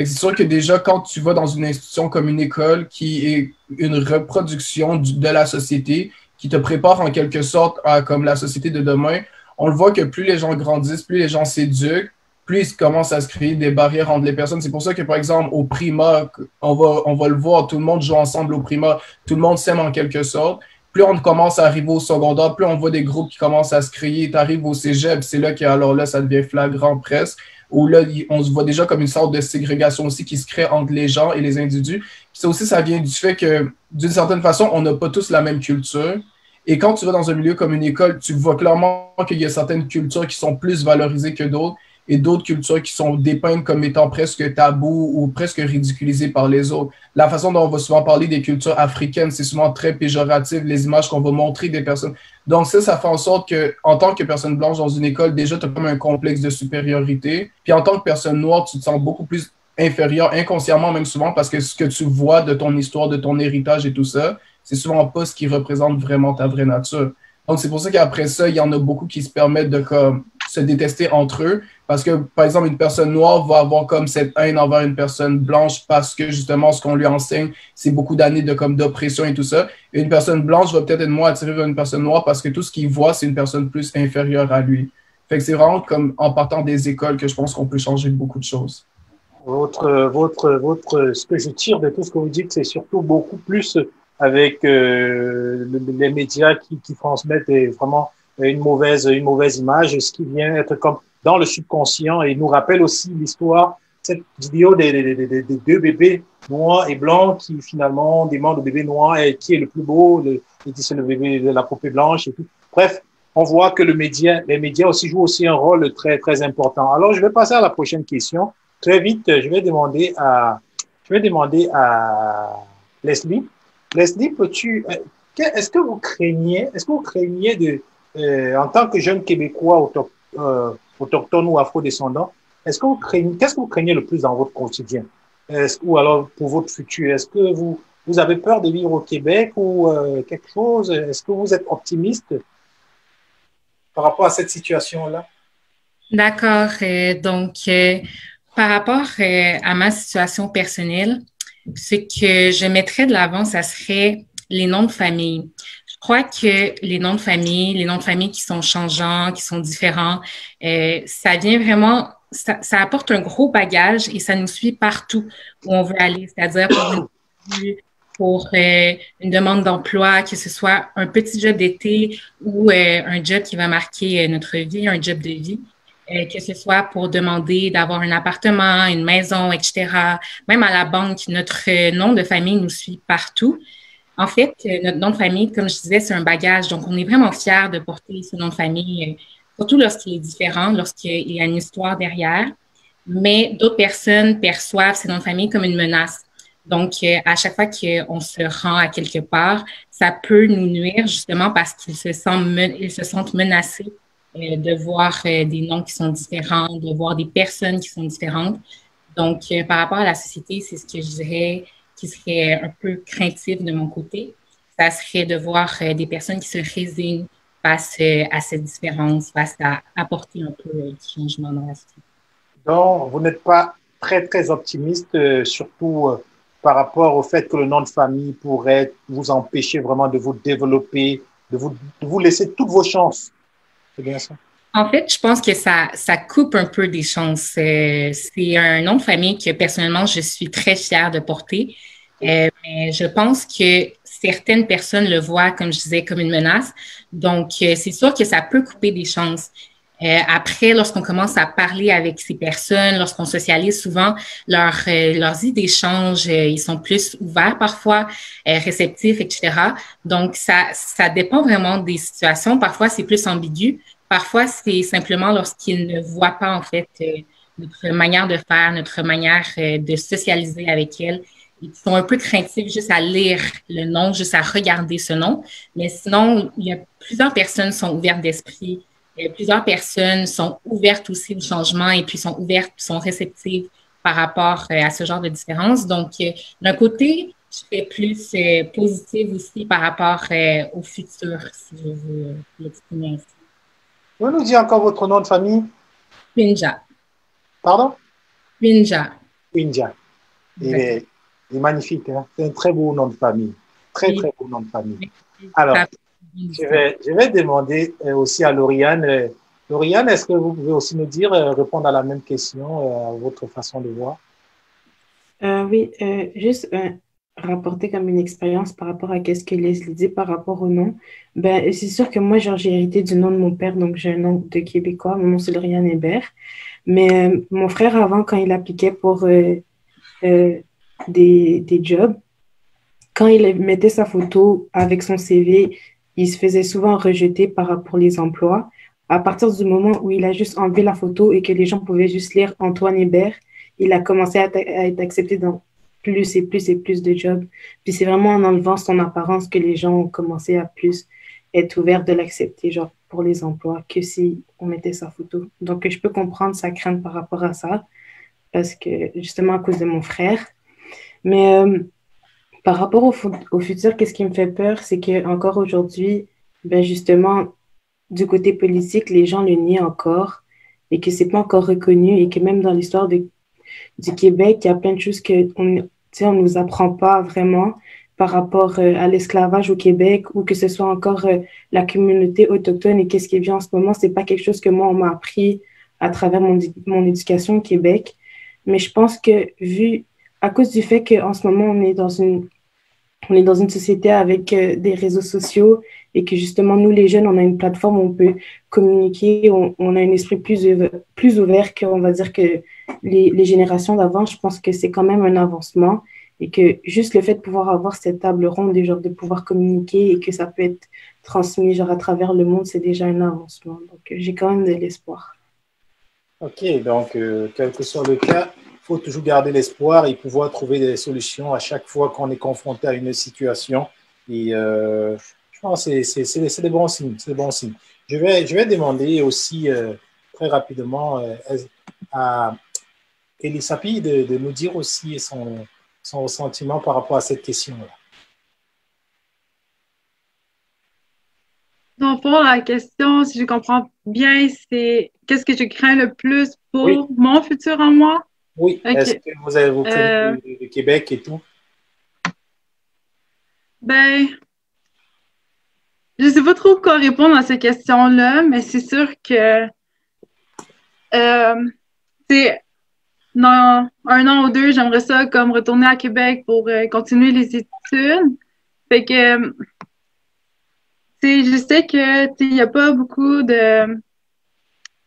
c'est sûr que déjà, quand tu vas dans une institution comme une école qui est une reproduction de la société, qui te prépare en quelque sorte à comme la société de demain, on le voit que plus les gens grandissent, plus les gens s'éduquent, plus il commence à se créer des barrières entre les personnes. C'est pour ça que, par exemple, au primaire, on va, on va le voir, tout le monde joue ensemble au primaire, tout le monde s'aime en quelque sorte. Plus on commence à arriver au secondaire, plus on voit des groupes qui commencent à se créer. Tu arrives au cégep, c'est là que, alors là, ça devient flagrant presque où là, on se voit déjà comme une sorte de ségrégation aussi qui se crée entre les gens et les individus. ça aussi, ça vient du fait que, d'une certaine façon, on n'a pas tous la même culture. Et quand tu vas dans un milieu comme une école, tu vois clairement qu'il y a certaines cultures qui sont plus valorisées que d'autres et d'autres cultures qui sont dépeintes comme étant presque tabous ou presque ridiculisées par les autres. La façon dont on va souvent parler des cultures africaines, c'est souvent très péjoratif, les images qu'on va montrer des personnes. Donc ça, ça fait en sorte que, en tant que personne blanche dans une école, déjà, tu as comme un complexe de supériorité. Puis en tant que personne noire, tu te sens beaucoup plus inférieur, inconsciemment même souvent, parce que ce que tu vois de ton histoire, de ton héritage et tout ça, c'est souvent pas ce qui représente vraiment ta vraie nature. Donc c'est pour ça qu'après ça, il y en a beaucoup qui se permettent de comme, se détester entre eux. Parce que, par exemple, une personne noire va avoir comme cette haine envers une personne blanche parce que justement, ce qu'on lui enseigne, c'est beaucoup d'années de comme d'oppression et tout ça. Et une personne blanche va peut-être être moins attirée vers une personne noire parce que tout ce qu'il voit, c'est une personne plus inférieure à lui. Fait que c'est vraiment comme en partant des écoles que je pense qu'on peut changer beaucoup de choses. Votre, votre, votre, ce que je tire de tout ce que vous dites, c'est surtout beaucoup plus avec euh, les médias qui, transmettent vraiment une mauvaise, une mauvaise image, ce qui vient être comme dans le subconscient et nous rappelle aussi l'histoire, cette vidéo des, des, des, des, deux bébés noirs et blancs qui finalement demandent au bébé noir et qui est le plus beau, le, c'est le bébé de la poupée blanche et tout. Bref, on voit que le média, les médias aussi jouent aussi un rôle très, très important. Alors, je vais passer à la prochaine question. Très vite, je vais demander à, je vais demander à Leslie. Leslie, peux-tu, euh, est-ce que vous craignez, est-ce que vous craignez de, euh, en tant que jeune Québécois euh, autochtone ou afro-descendant, est-ce que vous craignez, qu'est-ce que vous craignez le plus dans votre quotidien? Ou alors pour votre futur Est-ce que vous, vous avez peur de vivre au Québec ou euh, quelque chose? Est-ce que vous êtes optimiste par rapport à cette situation-là? D'accord. donc, par rapport à ma situation personnelle, ce que je mettrais de l'avant, ça serait les noms de famille. Crois que les noms de famille, les noms de famille qui sont changeants, qui sont différents, euh, ça vient vraiment, ça, apporte un gros bagage et ça nous suit partout où on veut aller. C'est-à-dire pour pour euh, une demande d'emploi, que ce soit un petit job d'été ou euh, un job qui va marquer notre vie, un job de vie, que ce soit pour demander d'avoir un appartement, une maison, etc. Même à la banque, notre nom de famille nous suit partout. En fait, notre nom de famille, comme je disais, c'est un bagage. Donc, on est vraiment fiers de porter ce nom de famille, surtout lorsqu'il est différent, lorsqu'il y a une histoire derrière. Mais d'autres personnes perçoivent ce nom de famille comme une menace. Donc, euh, à chaque fois qu'on se rend à quelque part, ça peut nous nuire justement parce qu'ils se sentent, ils se sentent menacés euh, de voir euh, des noms qui sont différents, de voir des personnes qui sont différentes. Donc, par rapport à la société, c'est ce que je dirais qui serait un peu craintif de mon côté. Ça serait de voir des personnes qui se résignent face à cette différence, face à apporter un peu de changement dans la société. Donc, vous n'êtes pas très, très optimiste, surtout par rapport au fait que le nom de famille pourrait vous empêcher vraiment de vous développer, de vous, de vous laisser toutes vos chances. C'est bien ça? En fait, je pense que ça, ça coupe un peu des chances. Euh, c'est un nom de famille que personnellement, je suis très fière de porter. Euh, mais je pense que certaines personnes le voient, comme je disais, comme une menace. Donc, euh, c'est sûr que ça peut couper des chances. Après, lorsqu'on commence à parler avec ces personnes, lorsqu'on socialise souvent, leur, leurs idées changent, ils sont plus ouverts parfois, réceptifs, etc. Donc, ça, ça dépend vraiment des situations. Parfois, c'est plus ambigu. Parfois, c'est simplement lorsqu'ils ne voient pas, en fait, notre manière de faire, notre manière de socialiser avec elles. Ils sont un peu craintifs juste à lire le nom, juste à regarder ce nom. Mais sinon, il y a plusieurs personnes sont ouvertes d'esprit plusieurs personnes sont ouvertes aussi au changement et puis sont ouvertes, sont réceptives par rapport euh, à ce genre de différence. Donc, euh, d'un côté, je fais plus euh, positive aussi par rapport au futur, si je veux l'exprimer ainsi. Vous nous dire encore votre nom de famille? Pinja. Pardon? Pinja. Pinja. Il, est, magnifique. Hein? C'est un très beau nom de famille. Très, très beau nom de famille. Alors, je vais, je vais demander euh, aussi à Lauriane. Euh, Lauriane, est-ce que vous pouvez aussi nous dire, euh, répondre à la même question, à votre façon de voir? oui, juste rapporter comme une expérience par rapport à ce que Leslie dit par rapport au nom. Ben, c'est sûr que moi, j'ai hérité du nom de mon père, donc j'ai un nom de Québécois. Mon nom, c'est Lauriane Hébert. Mais mon frère, avant, quand il appliquait pour des, des jobs, quand il mettait sa photo avec son CV, il se faisait souvent rejeter par rapport les emplois. À partir du moment où il a juste enlevé la photo et que les gens pouvaient juste lire Antoine Hébert, il a commencé à, être accepté plus et plus et plus de jobs. Puis c'est vraiment en enlevant son apparence que les gens ont commencé à plus être ouverts de l'accepter, genre pour les emplois, que si on mettait sa photo. Donc je peux comprendre sa crainte par rapport à ça, parce que justement à cause de mon frère. Mais euh, par rapport au, futur, qu'est-ce qui me fait peur, c'est qu'encore aujourd'hui, ben justement, du côté politique, les gens le nient encore et que c'est pas encore reconnu et que même dans l'histoire du Québec, il y a plein de choses que on, on nous apprend pas vraiment par rapport euh, à l'esclavage au Québec ou que ce soit encore euh, la communauté autochtone et qu'est-ce qui vient en ce moment, c'est pas quelque chose que moi on m'a appris à travers mon, mon éducation au Québec. Mais je pense que vu à cause du fait qu'en ce moment on est dans une on est dans une société avec euh, des réseaux sociaux et que justement, nous, les jeunes, on a une plateforme où on peut communiquer, on, a un esprit plus, plus ouvert qu'on va dire que les, générations d'avant. Je pense que c'est quand même un avancement et que juste le fait de pouvoir avoir cette table ronde genre de pouvoir communiquer et que ça peut être transmis genre à travers le monde, c'est déjà un avancement. Donc, j'ai quand même de l'espoir. OK, donc, euh, quel que soit le cas, faut toujours garder l'espoir et pouvoir trouver des solutions à chaque fois qu'on est confronté à une situation. Et euh, je pense que c'est des bons signes. Des bons signes. Je, vais, je vais demander aussi euh, très rapidement euh, à Elisapi de, de, nous dire aussi son, son ressentiment par rapport à cette question-là. Le fond, la question, si je comprends bien, c'est qu'est-ce que je crains le plus pour mon futur en moi? Oui. Est-ce que vous avez vous euh, du, Québec et tout? Ben, je ne sais pas trop quoi répondre à ces questions-là, mais c'est sûr que euh, dans un an ou deux, j'aimerais ça comme retourner à Québec pour euh, continuer les études. Fait que, je sais que, il n'y a pas beaucoup de,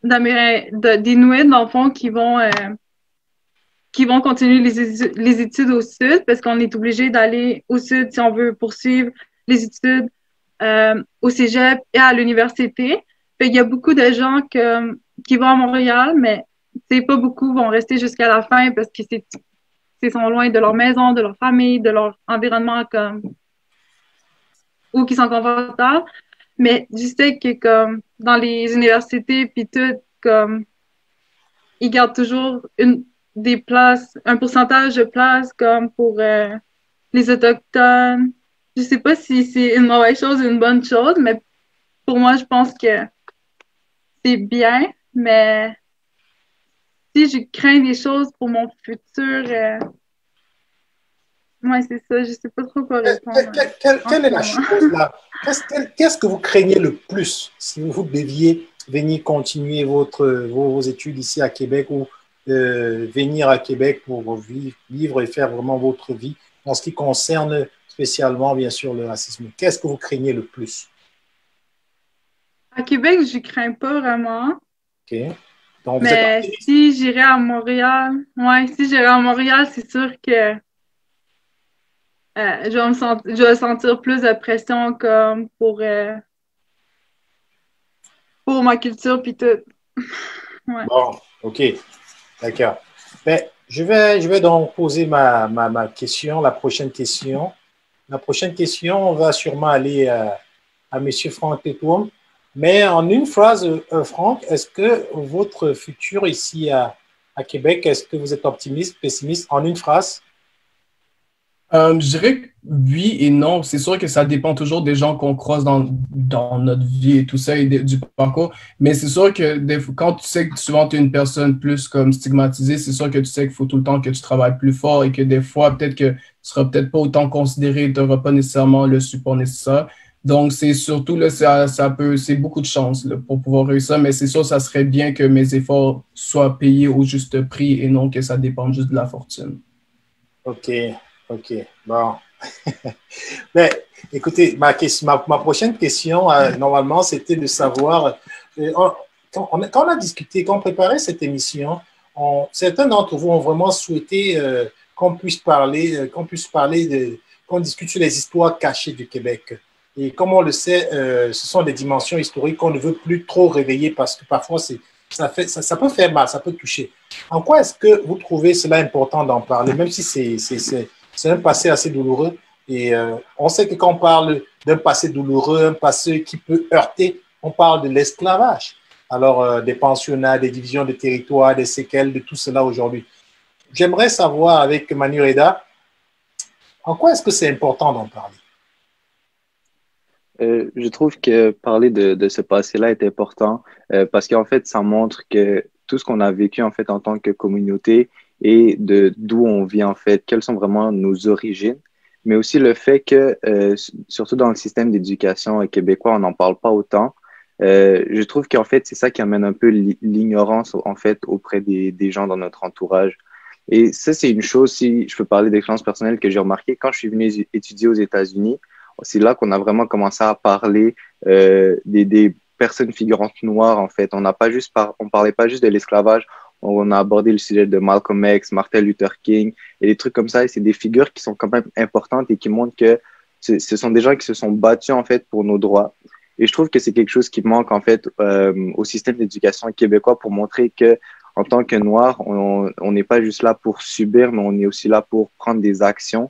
d'Inuits, dans le fond, qui vont, euh, qui vont continuer les, les études au sud parce qu'on est obligé d'aller au sud si on veut poursuivre les études euh, au cégep et à l'université. Il y a beaucoup de gens que, qui vont à Montréal, mais c'est pas beaucoup vont rester jusqu'à la fin parce que c'est sont loin de leur maison, de leur famille, de leur environnement comme ou qui sont confortables. Mais je sais que comme dans les universités puis tout, comme ils gardent toujours une des places, un pourcentage de places comme pour euh, les autochtones. Je sais pas si c'est une mauvaise chose ou une bonne chose, mais pour moi, je pense que c'est bien, mais si je crains des choses pour mon futur, euh... ouais, c'est ça, je sais pas trop quoi répondre. quelle est la chose là? Qu'est-ce que vous craignez le plus si vous deviez venir continuer votre, vos, études ici à Québec ou euh, venir à Québec pour vivre, vivre et faire vraiment votre vie en ce qui concerne spécialement, bien sûr, le racisme? Qu'est-ce que vous craignez le plus? À Québec, je ne crains pas vraiment. OK. Donc, Mais si j'irais à Montréal, ouais, si j'irais à Montréal, c'est sûr que euh, je, vais me sentir, je vais sentir plus de pression comme pour, euh, pour ma culture puis tout. ouais. Bon, OK. D'accord. Ben, je, vais, je vais donc poser ma, ma, ma, question, la prochaine question. La prochaine question va sûrement aller à, à M. Franck Tétoum. Mais en une phrase, euh, Franck, est-ce que votre futur ici à, à Québec, est-ce que vous êtes optimiste, pessimiste en une phrase? Euh, je dirais oui et non. C'est sûr que ça dépend toujours des gens qu'on croise dans, dans notre vie et tout ça et du parcours. Mais c'est sûr que quand tu sais que souvent tu es une personne plus comme stigmatisée, c'est sûr que tu sais qu'il faut tout le temps que tu travailles plus fort et que des fois, peut-être que tu seras peut-être pas autant considéré, tu n'auras pas nécessairement le support nécessaire. Donc, c'est surtout, là, ça, peut, c'est beaucoup de chance pour pouvoir réussir, mais c'est sûr, ça serait bien que mes efforts soient payés au juste prix et non que ça dépende juste de la fortune. OK, OK. Bon. mais écoutez, ma, question, ma, prochaine question, euh, normalement, c'était de savoir, euh, quand, on, a discuté, quand on préparait cette émission, on, certains d'entre vous ont vraiment souhaité euh, qu'on puisse parler, qu'on puisse parler de, qu'on discute sur les histoires cachées du Québec. Et comme on le sait, euh, ce sont des dimensions historiques qu'on ne veut plus trop réveiller parce que parfois ça, ça, peut faire mal, ça peut toucher. En quoi est-ce que vous trouvez cela important d'en parler, même si c'est un passé assez douloureux? Et euh, on sait que quand on parle d'un passé douloureux, un passé qui peut heurter, on parle de l'esclavage. Alors, euh, des pensionnats, des divisions de territoire, des séquelles de tout cela aujourd'hui. J'aimerais savoir avec Manu Reda, en quoi est-ce que c'est important d'en parler? Euh, je trouve que parler de, ce passé-là est important euh, parce qu'en fait, ça montre que tout ce qu'on a vécu en fait en tant que communauté et de d'où on vient en fait, quelles sont vraiment nos origines, mais aussi le fait que, euh, surtout dans le système d'éducation québécois, on n'en parle pas autant. je trouve qu'en fait, c'est ça qui amène un peu l'ignorance en fait auprès des, des gens dans notre entourage. Et ça, c'est une chose, si je peux parler d'expérience personnelle que j'ai remarqué quand je suis venu étudier aux États-Unis, c'est là qu'on a vraiment commencé à parler euh, des, personnes figurantes noires, en fait. On n'a pas juste par, on parlait pas juste de l'esclavage, on a abordé le sujet de Malcolm X, Martin Luther King et des trucs comme ça. Et c'est des figures qui sont quand même importantes et qui montrent que ce, ce sont des gens qui se sont battus, en fait, pour nos droits. Et je trouve que c'est quelque chose qui manque, en fait, euh, au système d'éducation québécois pour montrer que en tant que noir, on n'est pas juste là pour subir, mais on est aussi là pour prendre des actions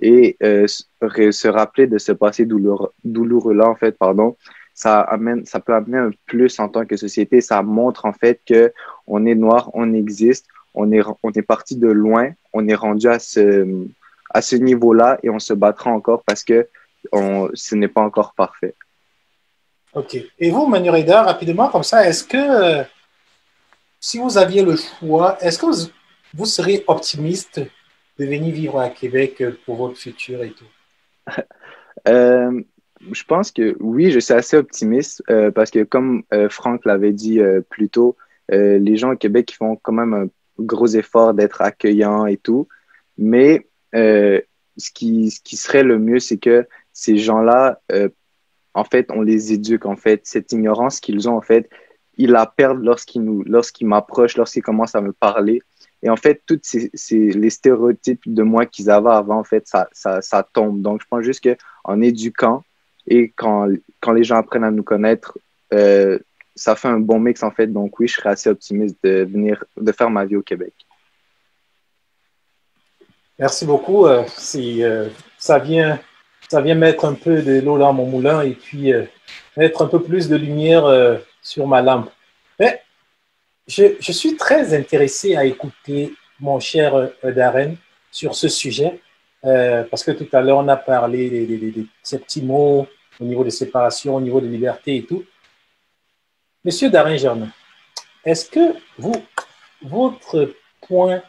et euh, se rappeler de ce passé douloureux, douloureux-là, en fait, pardon, ça, amène, ça peut amener un plus en tant que société. Ça montre en fait que on est noir, on existe, on est, on est parti de loin, on est rendu à ce, à ce niveau-là et on se battra encore parce que on, ce n'est pas encore parfait. OK. Et vous, Manurida, rapidement, comme ça, est-ce que si vous aviez le choix, est-ce que vous, vous serez optimiste de venir vivre à Québec pour votre futur et tout? Euh, je pense que oui, je suis assez optimiste euh, parce que comme euh, Franck l'avait dit plus tôt, les gens au Québec font quand même un gros effort d'être accueillant et tout. Mais ce, qui, ce qui serait le mieux, c'est que ces gens-là, en fait, on les éduque, en fait. Cette ignorance qu'ils ont, en fait, ils la perdent lorsqu'ils nous, lorsqu'ils m'approchent, lorsqu'ils commencent à me parler. Et en fait, toutes ces, les stéréotypes de moi qu'ils avaient avant, en fait, ça, ça, tombe. Donc, je pense juste qu'en éduquant et quand, quand les gens apprennent à nous connaître, euh, ça fait un bon mix, en fait. Donc, oui, je serais assez optimiste de venir, de faire ma vie au Québec. Merci beaucoup. Euh, euh, ça, vient, ça vient mettre un peu de l'eau dans mon moulin et puis mettre un peu plus de lumière sur ma lampe. Je, je, suis très intéressé à écouter mon cher Darren sur ce sujet parce que tout à l'heure, on a parlé de, ces petits mots au niveau de séparation, au niveau de liberté et tout. Monsieur Darren Germain, est-ce que vous, votre point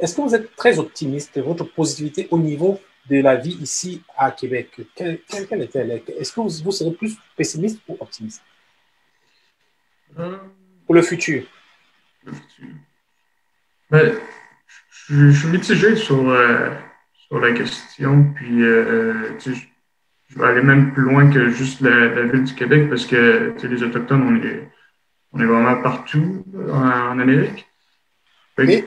est-ce que vous êtes très optimiste, votre positivité au niveau de la vie ici à Québec, quelle, est-elle? Est-ce que vous, serez plus pessimiste ou optimiste? Euh, Pour le futur ben, je, suis mitigé sur, euh, sur la question, puis euh, je vais aller même plus loin que juste la, ville du Québec parce que les Autochtones, on est, on est vraiment partout en, Amérique. Quand, il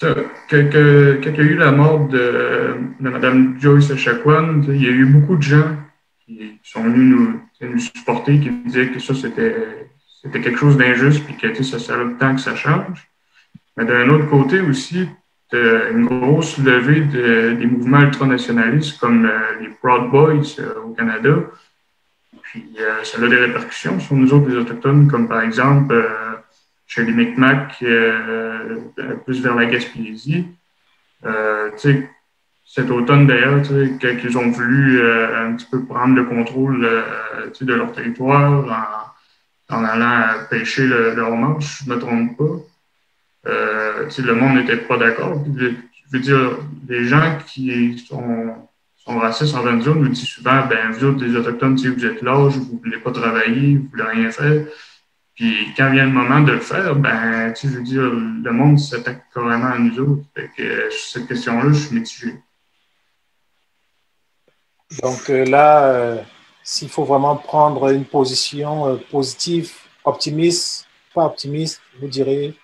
y a eu la mort de, Mme Joyce Echaquan, il y a eu beaucoup de gens qui sont venus nous, supporter, qui disaient que ça, c'était quelque chose d'injuste, puis que ça serait le temps que ça change. Mais d'un autre côté aussi, une grosse levée des mouvements ultranationalistes comme euh, les Proud Boys euh, au Canada. Puis euh, ça a des répercussions sur nous autres, les Autochtones, comme par exemple chez les Micmacs, plus vers la Gaspésie. Cet automne, d'ailleurs, ils ont voulu un petit peu prendre le contrôle de leur territoire allant pêcher le, manche, je ne me trompe pas. le monde n'était pas d'accord. Je veux dire, les gens qui sont, sont racistes en zone nous disent souvent, ben, vous autres, les Autochtones, vous êtes lâches, vous ne voulez pas travailler, vous ne voulez rien faire. Puis quand vient le moment de le faire, ben, je veux dire, le monde s'attaque carrément à nous autres. Sur cette question-là, je suis mitigé. Donc euh, là, euh, s'il faut vraiment prendre une position euh, positive, optimiste, pas optimiste, vous direz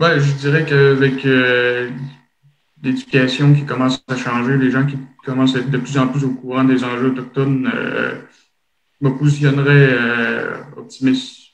Ouais, je dirais qu'avec l'éducation qui commence à changer, les gens qui commencent à être de plus en plus au courant des enjeux autochtones, euh, me positionnerais euh, optimiste.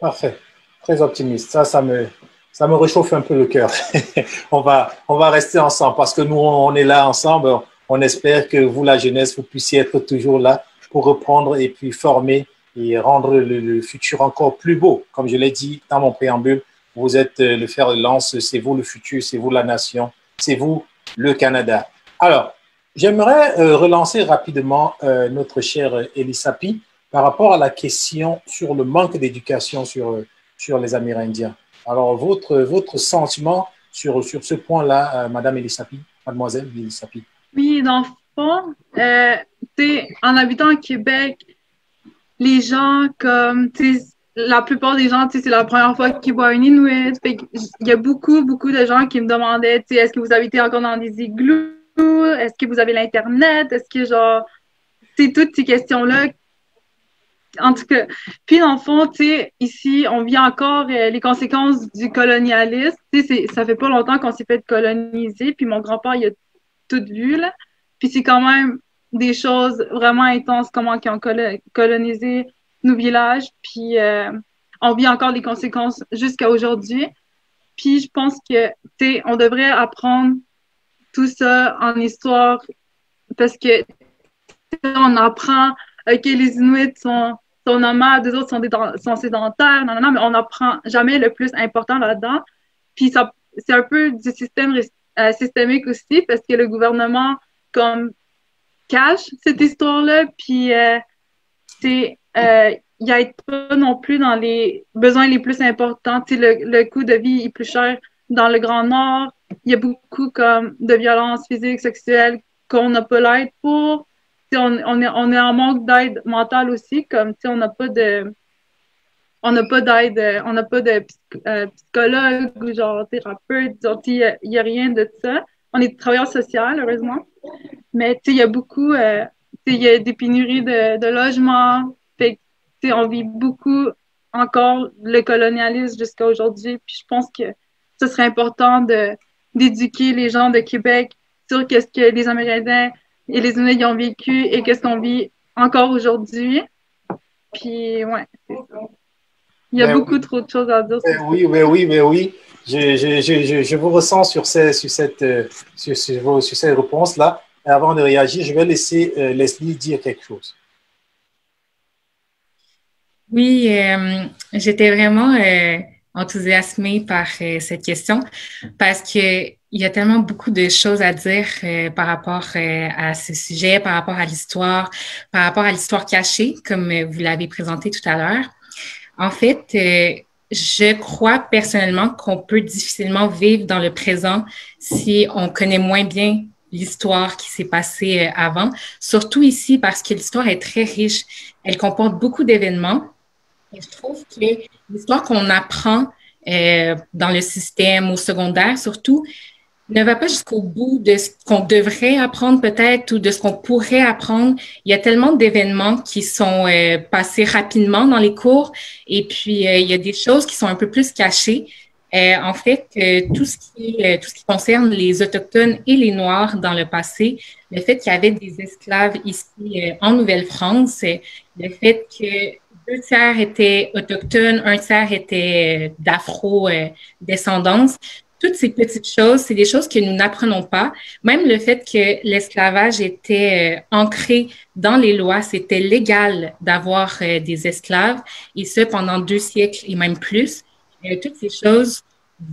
Parfait. Très optimiste. Ça, ça me, ça me réchauffe un peu le cœur. on, va, on va rester ensemble parce que nous, on est là ensemble. On espère que vous, la jeunesse, vous puissiez être toujours là pour reprendre et puis former et rendre le, futur encore plus beau. Comme je l'ai dit dans mon préambule, vous êtes euh, le fer de lance, c'est vous le futur, c'est vous la nation, c'est vous le Canada. Alors, j'aimerais euh, relancer rapidement euh, notre cher Elisapi par rapport à la question sur le manque d'éducation sur, sur les Amérindiens. Alors, votre, votre sentiment sur, sur ce point-là, Madame Elisapi, mademoiselle Elisapi? Oui, dans le fond, en habitant au Québec, les gens comme, la plupart des gens, c'est la première fois qu'ils voient un Inuit. Il y a beaucoup, beaucoup de gens qui me demandaient, est-ce que vous habitez encore dans des igloos? Est-ce que vous avez l'Internet? Est-ce que, genre, c'est toutes ces questions-là. En tout cas, puis dans le fond, tu sais, ici, on vit encore euh, les conséquences du colonialisme. Tu sais, ça fait pas longtemps qu'on s'est fait coloniser, puis mon grand-père, il a tout vu, là. Puis c'est quand même des choses vraiment intenses, comment ils ont colonisé nos villages, puis euh, on vit encore les conséquences jusqu'à aujourd'hui. Puis je pense que, tu sais, on devrait apprendre tout ça en histoire parce que on apprend que les Inuits sont, sont nomades, les autres sont, des, sont sédentaires, non, non, non, mais on n'apprend jamais le plus important là-dedans. Puis c'est un peu du système euh, systémique aussi parce que le gouvernement comme cache cette histoire-là, puis euh, c'est euh, il n'y pas non plus dans les besoins les plus importants. Le, le coût de vie est plus cher dans le Grand Nord. Il y a beaucoup comme de violences physiques, sexuelles qu'on n'a pas l'aide pour. On, on, est, on est en manque d'aide mentale aussi, comme on n'a pas de. on n'a pas d'aide, euh, on n'a pas de euh, psychologue ou genre thérapeute, il n'y a, rien de ça. On est travailleur social, heureusement. Mais il y a beaucoup, euh, il y a des pénuries de, de logements. Fait on vit beaucoup encore le colonialisme jusqu'à aujourd'hui. Puis je pense que ce serait important de d'éduquer les gens de Québec sur qu'est-ce que les Amérindiens et les Inuits ont vécu et qu'est-ce qu'on vit encore aujourd'hui. Puis, ouais, c'est ça. Il y a ben beaucoup trop de choses à dire. Ben oui, oui, oui, mais oui. Je, je, je, je, vous ressens sur, ces, sur cette, euh, sur, sur, sur cette réponse-là. Avant de réagir, je vais laisser euh, Leslie dire quelque chose. Oui, euh, j'étais vraiment euh, enthousiasmée par euh, cette question parce que il y a tellement beaucoup de choses à dire par rapport à ce sujet, par rapport à l'histoire, par rapport à l'histoire cachée, comme vous l'avez présenté tout à l'heure. En fait, je crois personnellement qu'on peut difficilement vivre dans le présent si on connaît moins bien l'histoire qui s'est passée avant, surtout ici parce que l'histoire est très riche. Elle comporte beaucoup d'événements je trouve que l'histoire qu'on apprend euh, dans le système au secondaire, surtout, ne va pas jusqu'au bout de ce qu'on devrait apprendre peut-être ou de ce qu'on pourrait apprendre. Il y a tellement d'événements qui sont euh, passés rapidement dans les cours et puis euh, il y a des choses qui sont un peu plus cachées. en fait, tout, ce qui, tout ce qui concerne les Autochtones et les Noirs dans le passé, le fait qu'il y avait des esclaves ici en Nouvelle-France, le fait que deux tiers étaient autochtones, un tiers était euh, d'afro-descendance. Toutes ces petites choses, c'est des choses que nous n'apprenons pas. Même le fait que l'esclavage était euh, ancré dans les lois, c'était légal d'avoir euh, des esclaves, et ce pendant deux siècles et même plus. toutes ces choses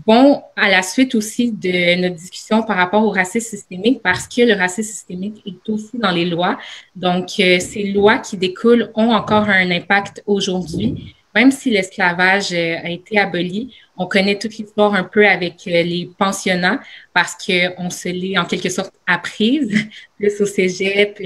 vont à la suite aussi de notre discussion par rapport au racisme systémique parce que le racisme systémique est aussi dans les lois. Donc, euh, ces lois qui découlent ont encore un impact aujourd'hui. Même si l'esclavage euh, a été aboli, on connaît toute l'histoire un peu avec euh, les pensionnats parce qu'on se l'est en quelque sorte apprise, plus au cégep,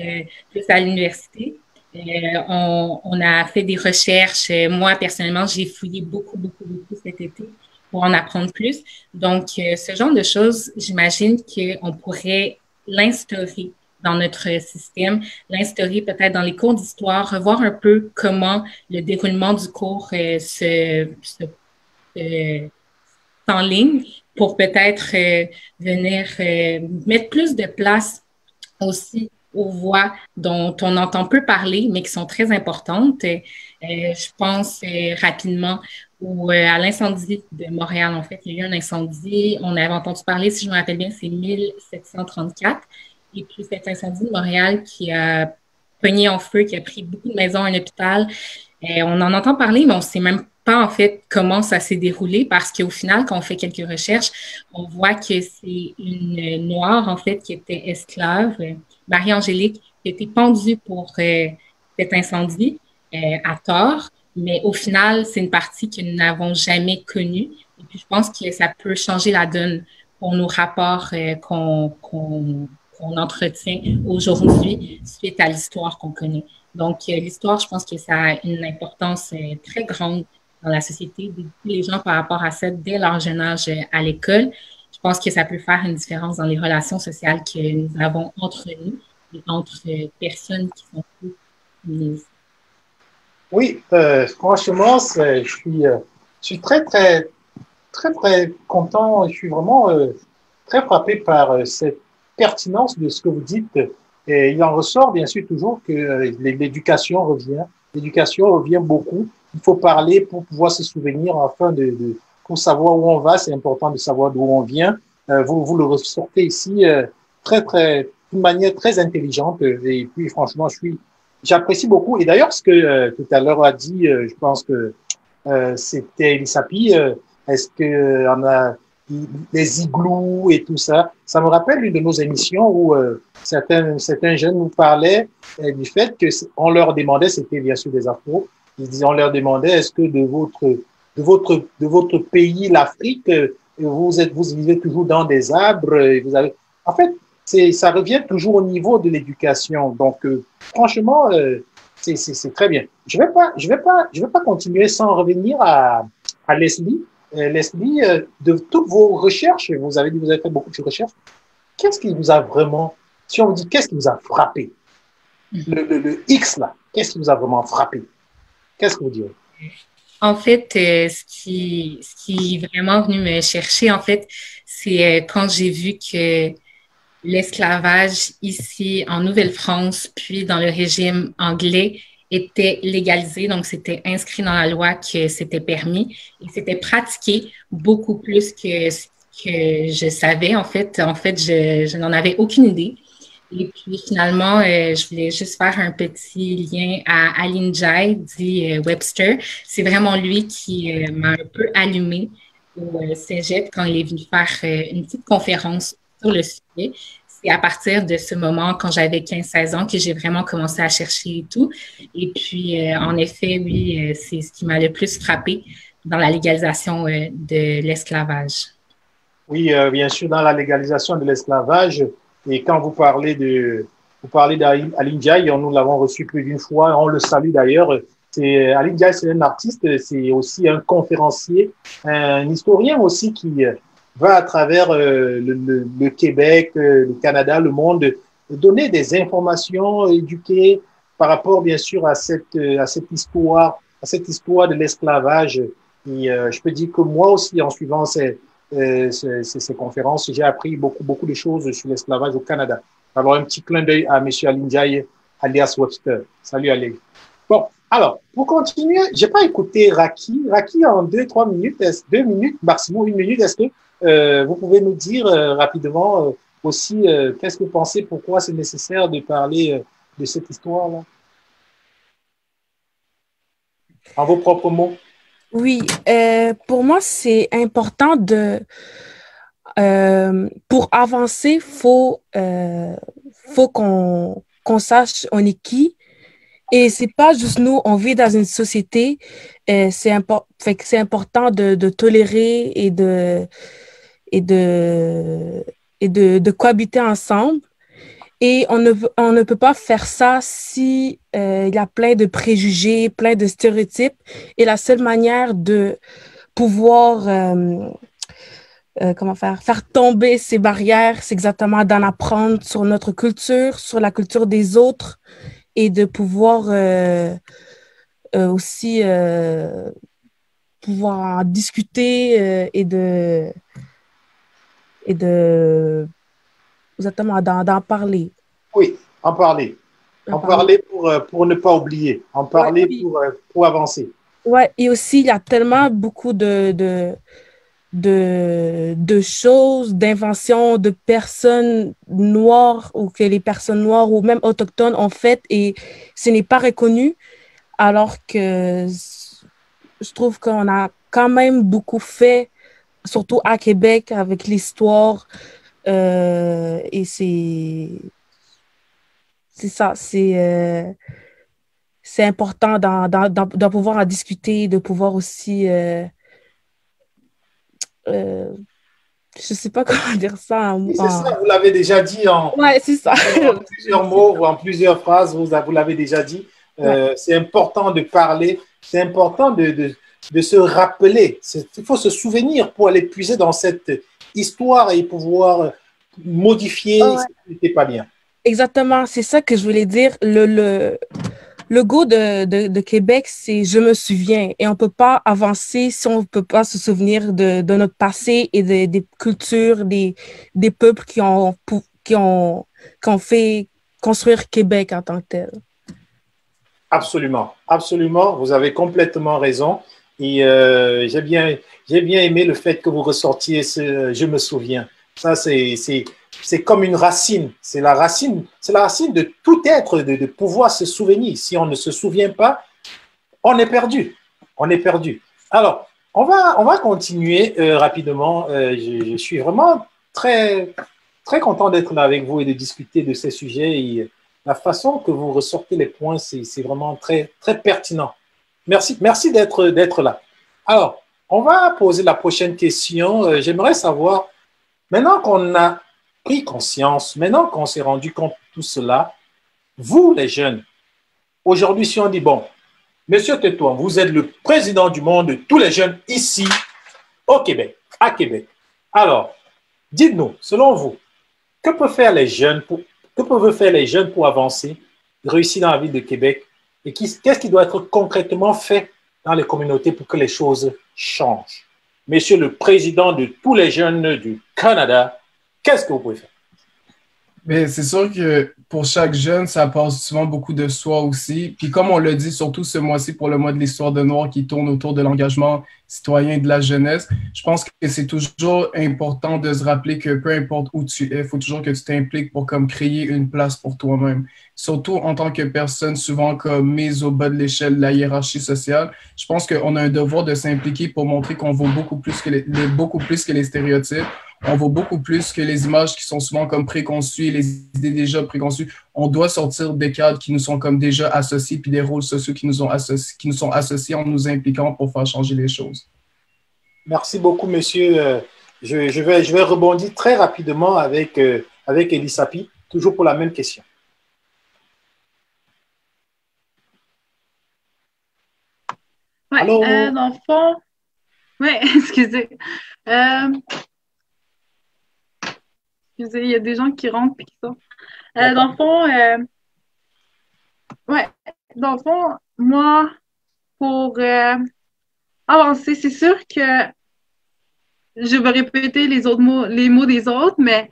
plus à l'université. on, a fait des recherches. Moi, personnellement, j'ai fouillé beaucoup, beaucoup, beaucoup cet été pour en apprendre plus. Donc, euh, ce genre de choses, j'imagine qu'on pourrait l'instaurer dans notre système, l'instaurer peut-être dans les cours d'histoire, revoir un peu comment le déroulement du cours euh, se, se euh, en ligne pour peut-être euh, venir mettre plus de place aussi aux voix dont on entend peu parler, mais qui sont très importantes. je pense rapidement ou euh, à l'incendie de Montréal. En fait, il y a eu un incendie. On avait entendu parler, si je me rappelle bien, c'est 1734. Et puis cet incendie de Montréal qui a pogné en feu, qui a pris beaucoup de maisons, un hôpital. Et euh, on en entend parler, mais on ne sait même pas en fait comment ça s'est déroulé parce qu'au final, quand on fait quelques recherches, on voit que c'est une noire en fait qui était esclave, Marie-Angélique, qui été pendue pour euh, cet incendie à tort. Mais au final, c'est une partie que nous n'avons jamais connue. Et puis, je pense que ça peut changer la donne pour nos rapports euh, qu'on entretient aujourd'hui suite à l'histoire qu'on connaît. Donc, euh, l'histoire, je pense que ça a une importance euh, très grande dans la société, les gens par rapport à ça dès leur jeune âge à l'école. Je pense que ça peut faire une différence dans les relations sociales que nous avons entre nous et entre personnes qui sont plus oui, euh, franchement, je suis, euh, je suis très, très, très, très content. Je suis vraiment euh, très frappé par cette pertinence de ce que vous dites. Et il en ressort bien sûr toujours que l'éducation revient. L'éducation revient beaucoup. Il faut parler pour pouvoir se souvenir afin de, de pour savoir où on va. C'est important de savoir d'où on vient. vous, vous le ressortez ici très, très, d'une manière très intelligente. Et puis, franchement, je suis j'apprécie beaucoup. Et d'ailleurs, ce que euh, tout à l'heure a dit, euh, je pense que euh, c'était Elissapi, est-ce que on a les igloos et tout ça. Ça me rappelle une de nos émissions où certains, certains jeunes nous parlaient du fait que on leur demandait, c'était bien sûr des afros, ils disaient, on leur demandait, est-ce que de votre, de votre, de votre pays, l'Afrique, vous êtes, vous vivez toujours dans des arbres, et vous avez, en fait, ça revient toujours au niveau de l'éducation. Donc, euh, franchement, euh, C'est très bien. Je vais, pas, je vais, pas, je vais pas continuer sans revenir à, à Leslie. Euh, Leslie, euh, de toutes vos recherches, vous avez dit vous avez fait beaucoup de recherches, qu'est-ce qui vous a vraiment, si on vous dit qu'est-ce qui vous a frappé, le, le, le X là, qu'est-ce qui vous a vraiment frappé? Qu'est-ce que vous direz? En fait, euh, ce, qui, ce qui est vraiment venu me chercher, en fait, c'est euh, quand j'ai vu que l'esclavage ici en Nouvelle-France, puis dans le régime anglais, était légalisé, donc c'était inscrit dans la loi que c'était permis et c'était pratiqué beaucoup plus que que je savais. En fait, en fait, je, je n'en avais aucune idée. Et puis finalement, euh, je voulais juste faire un petit lien à Aline Jai, dit euh, Webster. C'est vraiment lui qui euh, m'a un peu allumé au cégep quand il est venu faire une petite conférence le sujet. C'est à partir de ce moment, quand j'avais 15-16 ans, que j'ai vraiment commencé à chercher et tout. Et puis, en effet, oui, c'est ce qui m'a le plus frappé dans la légalisation de l'esclavage. Oui, bien sûr, dans la légalisation de l'esclavage, et quand vous parlez de, vous parlez nous l'avons reçu plus d'une fois, on le salue d'ailleurs. C'est Aline Jai, c'est un artiste, c'est aussi un conférencier, un historien aussi qui va à travers euh, le, le, Québec, euh, le Canada, le monde, donner des informations, éduquer par rapport bien sûr à cette à cette histoire, à cette histoire de l'esclavage. Et euh, je peux dire que moi aussi, en suivant ces euh, ces, ces, conférences, j'ai appris beaucoup, beaucoup de choses sur l'esclavage au Canada. Alors, un petit clin d'œil à M. Alinjaye, alias Webster. Salut, Ali. Bon, alors, pour continuer, j'ai pas écouté Raki. Raki, en deux, trois minutes, deux minutes, maximum une minute, est-ce que euh, vous pouvez nous dire euh, rapidement euh, aussi euh, qu'est-ce que vous pensez, pourquoi c'est nécessaire de parler de cette histoire-là? En vos propres mots. Oui, euh, pour moi, c'est important de... Euh, pour avancer, il faut, euh, faut qu'on qu'on sache on est qui. Et c'est pas juste nous, on vit dans une société. Euh, c'est impor important de, tolérer et de, et de, et de, de cohabiter ensemble. Et on ne, on ne peut pas faire ça si euh, y a plein de préjugés, plein de stéréotypes. Et la seule manière de pouvoir euh, euh, comment faire, faire tomber ces barrières, c'est exactement d'en apprendre sur notre culture, sur la culture des autres et de pouvoir aussi pouvoir discuter et de et de exactement d'en parler. Oui, en parler. En, parler, pour, euh, pour ne pas oublier. En parler ouais, pour, euh, pour avancer. Oui, et aussi, il y a tellement beaucoup de, de, de, de choses, d'inventions de personnes noires ou que les personnes noires ou même autochtones ont fait et ce n'est pas reconnu. Alors que je trouve qu'on a quand même beaucoup fait, surtout à Québec, avec l'histoire euh, et c'est c'est ça, c'est euh, c'est important d'en pouvoir en discuter, de pouvoir aussi euh, je sais pas comment dire ça. C'est ça, vous l'avez déjà dit en, ouais, c'est ça. en plusieurs mots ou en plusieurs phrases, vous, vous l'avez déjà dit. Ouais. C'est important de parler, c'est important de, de, de, se rappeler. Il faut se souvenir pour aller puiser dans cette histoire et pouvoir modifier oh, ouais. ce qui n'était pas bien. Exactement, c'est ça que je voulais dire. Le, le, le goût de, de, de Québec, c'est je me souviens. Et on ne peut pas avancer si on ne peut pas se souvenir de, de notre passé et de, des cultures, des, des peuples qui ont, qui, ont, qui ont fait construire Québec en tant que tel. Absolument, absolument. Vous avez complètement raison. Et euh, j'ai bien, j'ai bien aimé le fait que vous ressortiez ce je me souviens. Ça, c'est, c'est, c'est comme une racine. C'est la racine, c'est la racine de tout être, de, pouvoir se souvenir. Si on ne se souvient pas, on est perdu. On est perdu. Alors, on va, on va continuer euh, rapidement. Euh, je, suis vraiment très, très content d'être là avec vous et de discuter de ces sujets. Et la façon que vous ressortez les points, c'est, c'est vraiment très, très pertinent. Merci, d'être là. Alors, on va poser la prochaine question. Euh, j'aimerais savoir, maintenant qu'on a pris conscience, maintenant qu'on s'est rendu compte de tout cela, vous les jeunes, Aujourd'hui, si on dit, bon, Monsieur Tétouan, vous êtes le président du monde de tous les jeunes ici au Québec, à Québec. Alors, dites-nous, selon vous, que peuvent faire les jeunes pour, que peuvent faire les jeunes pour avancer, réussir dans la ville de Québec et qu'est-ce qui doit être concrètement fait dans les communautés pour que les choses changent? Monsieur le président de tous les jeunes du Canada, qu'est-ce que vous pouvez faire? Mais c'est sûr que pour chaque jeune, ça passe souvent beaucoup de soi aussi. Puis comme on l'a dit, surtout ce mois-ci pour le mois de l'histoire de Noir qui tourne autour de l'engagement citoyen et de la jeunesse, je pense que c'est toujours important de se rappeler que peu importe où tu es, il faut toujours que tu t'impliques pour comme créer une place pour toi-même. Surtout en tant que personne souvent comme mise au bas de l'échelle de la hiérarchie sociale, je pense qu'on a un devoir de s'impliquer pour montrer qu'on vaut beaucoup plus que beaucoup plus que les stéréotypes on vaut beaucoup plus que les images qui sont souvent comme préconçues, les idées déjà préconçues. On doit sortir des cadres qui nous sont comme déjà associés, puis des rôles sociaux qui nous, ont associés, qui nous sont associés en nous impliquant pour faire changer les choses. Merci beaucoup, monsieur. Euh, je, vais, je vais rebondir très rapidement avec, euh, avec Elisapi, toujours pour la même question. Oui, euh, dans le fond, oui, excusez. Euh, il y a des gens qui rentrent et qui sortent. Euh, dans le fond, euh, ouais, dans le fond, moi, pour euh, avancer, c'est sûr que je vais répéter les autres mots, les mots des autres, mais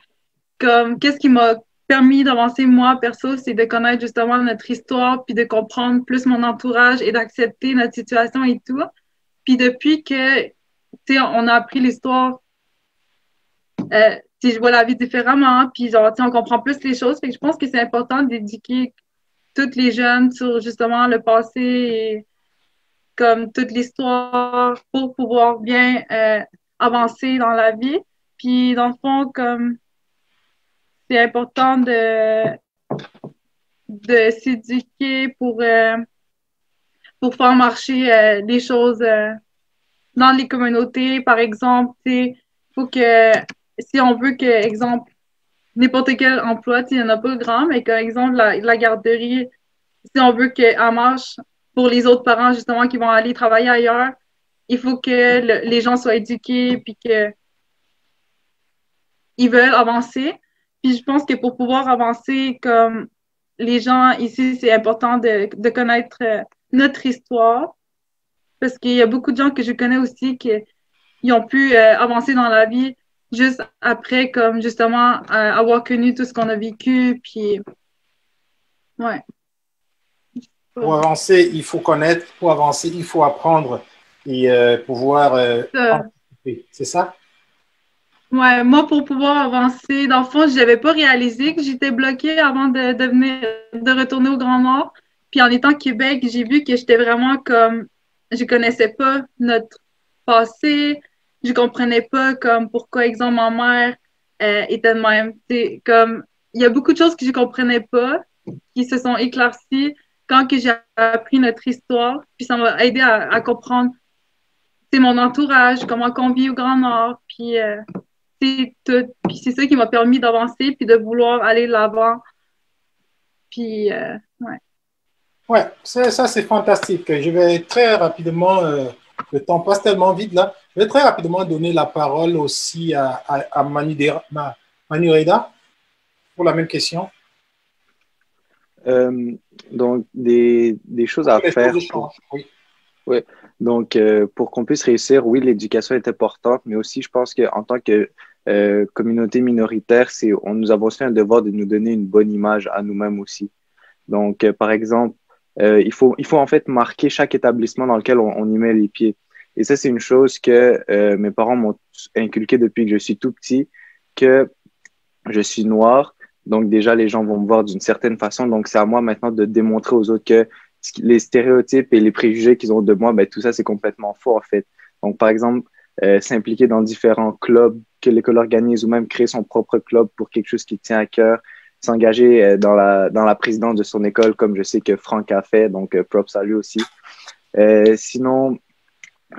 comme qu'est-ce qui m'a permis d'avancer moi perso, c'est de connaître justement notre histoire, puis de comprendre plus mon entourage et d'accepter notre situation et tout. Puis depuis que, tu sais, on a appris l'histoire, euh, je vois la vie différemment, puis genre, on comprend plus les choses. Fait que je pense que c'est important d'éduquer toutes les jeunes sur justement le passé et comme toute l'histoire pour pouvoir bien euh, avancer dans la vie. Puis dans le fond, comme c'est important de, de s'éduquer pour, euh, pour faire marcher euh, les choses dans les communautés. Par exemple, il faut que si on veut que, exemple, n'importe quel emploi, il n'y en a pas grand, mais par exemple, la, garderie, si on veut qu'elle marche pour les autres parents, justement, qui vont aller travailler ailleurs, il faut que les gens soient éduqués, puis que ils veulent avancer. Puis je pense que pour pouvoir avancer comme les gens ici, c'est important de, connaître euh, notre histoire. Parce qu'il y a beaucoup de gens que je connais aussi qui ont pu euh, avancer dans la vie juste après, comme justement, euh, avoir connu tout ce qu'on a vécu, puis ouais. Pour avancer, il faut connaître. Pour avancer, il faut apprendre et euh, pouvoir euh, C'est ça? Ouais, moi, pour pouvoir avancer, dans le fond, je n'avais pas réalisé que j'étais bloquée avant de, de, de retourner au Grand Nord. Puis en étant Québec, j'ai vu que j'étais vraiment comme, je connaissais pas notre passé, je comprenais pas comme pourquoi, exemple, ma mère euh, était de même. Comme il y a beaucoup de choses que je comprenais pas qui se sont éclaircies quand que j'ai appris notre histoire. Puis ça m'a aidé à, comprendre mon entourage, comment on vit au Grand Nord, puis euh, c'est tout. Puis c'est ça qui m'a permis d'avancer puis de vouloir aller de l'avant. Puis euh, ouais. Ça c'est fantastique. Je vais très rapidement le temps passe tellement vite là. Je vais très rapidement donner la parole aussi à, à, Manu, Reda pour la même question. Euh, donc, des, des, choses à faire. oui. oui. Donc, euh, pour qu'on puisse réussir, oui, l'éducation est importante, mais aussi, je pense qu'en tant que euh, communauté minoritaire, c'est, on nous avons aussi un devoir de nous donner une bonne image à nous-mêmes aussi. Donc, par exemple, euh, il, faut, il faut en fait marquer chaque établissement dans lequel on, y met les pieds. Et ça, c'est une chose que euh, mes parents m'ont inculqué depuis que je suis tout petit, que je suis noir. Donc déjà, les gens vont me voir d'une certaine façon. Donc c'est à moi maintenant de démontrer aux autres que les stéréotypes et les préjugés qu'ils ont de moi, ben, tout ça, c'est complètement faux en fait. Donc par exemple, euh, s'impliquer dans différents clubs que l'école organise ou même créer son propre club pour quelque chose qui tient à cœur s'engager euh, dans la, dans la présidence de son école, comme je sais que Franck a fait, donc euh, props à lui aussi. Euh, sinon,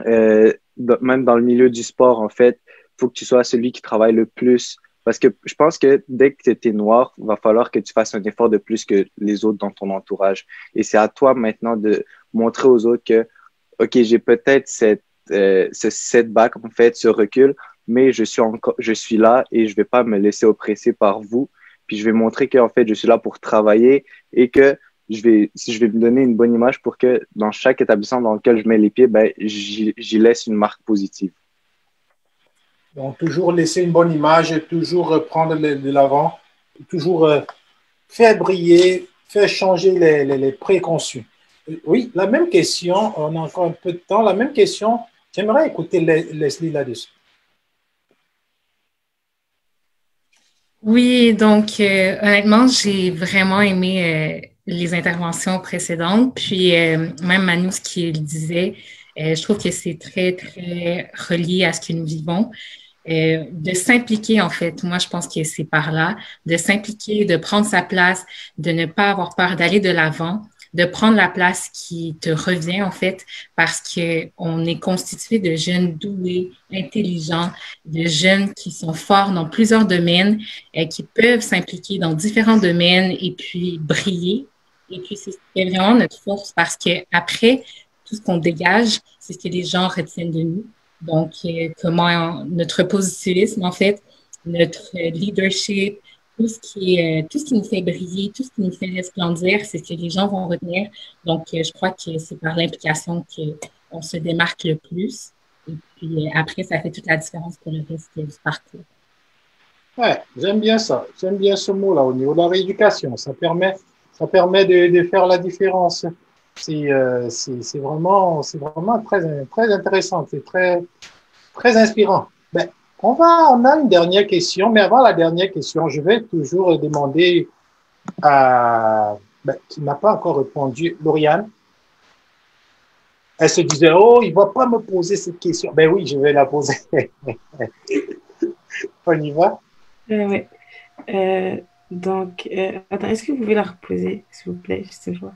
même dans le milieu du sport, en fait, il faut que tu sois celui qui travaille le plus Parce que je pense que dès que tu es noir, va falloir que tu fasses un effort de plus que les autres dans ton entourage. Et c'est à toi maintenant de montrer aux autres que, OK, j'ai peut-être cette, euh, ce setback, en fait, ce recul, mais je suis encore, je suis là et je vais pas me laisser oppresser par vous. Puis je vais montrer que, en fait, je suis là pour travailler et que je vais, si je vais me donner une bonne image pour que dans chaque établissement dans lequel je mets les pieds, ben, j'y laisse une marque positive. Donc, toujours laisser une bonne image, toujours prendre de l'avant, toujours euh, faire briller, faire changer les, les, préconçus. Oui, la même question, on a encore un peu de temps, la même question, j'aimerais écouter Leslie là-dessus. Oui, donc euh, honnêtement, j'ai vraiment aimé euh, les interventions précédentes, puis même Manu, ce qu'il disait, je trouve que c'est très, très relié à ce que nous vivons. Euh, de s'impliquer en fait. Moi, je pense que c'est par là, de s'impliquer, de prendre sa place, de ne pas avoir peur d'aller de l'avant, de prendre la place qui te revient en fait, parce que on est constitué de jeunes doués, intelligents, de jeunes qui sont forts dans plusieurs domaines, et qui peuvent s'impliquer dans différents domaines et puis briller. Et puis c'est vraiment notre force parce que après tout ce qu'on dégage, c'est ce que les gens retiennent de nous. Donc, euh, comment notre positivisme, en fait, notre leadership, tout ce qui est, euh, tout ce qui nous fait briller, tout ce qui nous fait resplendir, c'est ce que les gens vont retenir. Donc, euh, je crois que c'est par l'implication qu'on se démarque le plus. Et puis après, ça fait toute la différence pour le reste du parcours. Ouais, j'aime bien ça. J'aime bien ce mot-là au niveau de la rééducation. Ça permet, ça permet de, faire la différence euh, c'est vraiment, c'est vraiment très, très intéressant, c'est très, très inspirant. Ben, on, va, on a une dernière question, mais avant la dernière question, je vais toujours demander à, ben, qui n'a pas encore répondu, Lauriane. Elle se disait, oh, il ne va pas me poser cette question. Ben oui, je vais la poser. on y va? Euh, oui. Euh, donc, attends, est-ce que vous pouvez la reposer, s'il vous plaît, je sais pas.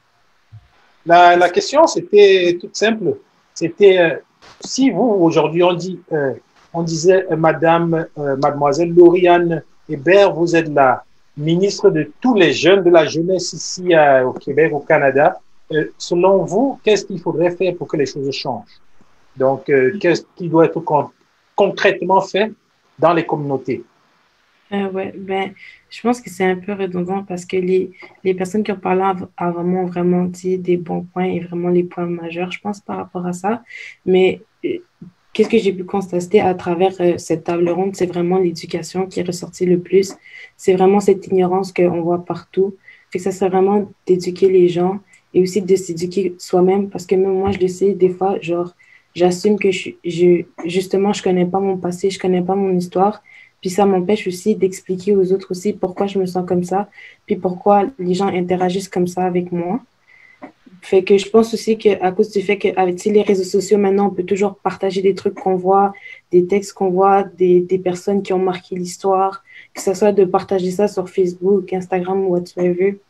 La, question, c'était toute simple. C'était euh, si vous, aujourd'hui, on, dit, euh, on disait, euh, Madame, Mademoiselle Lauriane Hébert, vous êtes la ministre de tous les jeunes de la jeunesse ici au Québec, au Canada. selon vous, qu'est-ce qu'il faudrait faire pour que les choses changent? Donc, qu'est-ce qui doit être concrètement fait dans les communautés? Euh, ouais, ben, je pense que c'est un peu redondant parce que les, les personnes qui ont parlé avant vraiment vraiment dit des bons points et vraiment les points majeurs, je pense, par rapport à ça. Mais euh, qu'est-ce que j'ai pu constater à travers euh, cette table ronde? C'est vraiment l'éducation qui est ressortie le plus. C'est vraiment cette ignorance qu'on voit partout. Fait que ça serait vraiment d'éduquer les gens et aussi de s'éduquer soi-même parce que même moi, je le sais, des fois, genre, j'assume que je, je, justement, je connais pas mon passé, je connais pas mon histoire puis ça m'empêche aussi d'expliquer aux autres aussi pourquoi je me sens comme ça, puis pourquoi les gens interagissent comme ça avec moi. Fait que je pense aussi qu'à cause du fait qu'avec les réseaux sociaux, maintenant, on peut toujours partager des trucs qu'on voit, des textes qu'on voit, des, des, personnes qui ont marqué l'histoire, que ce soit de partager ça sur Facebook, Instagram ou whatever.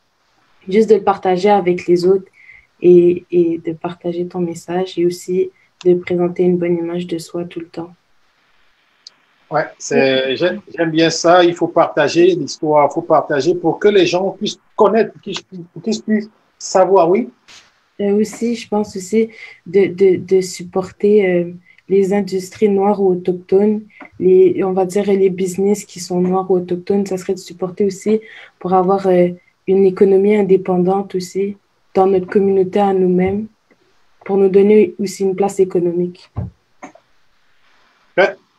Juste de le partager avec les autres et, et de partager ton message et aussi de présenter une bonne image de soi tout le temps. Ouais, j'aime bien ça. Il faut partager l'histoire, il faut partager pour que les gens puissent connaître, qu'ils puissent savoir, oui. Et aussi, je pense aussi de, de, de supporter euh, les industries noires ou autochtones, les, on va dire les business qui sont noirs ou autochtones, ça serait de supporter aussi pour avoir euh, une économie indépendante aussi dans notre communauté à nous-mêmes, pour nous donner aussi une place économique.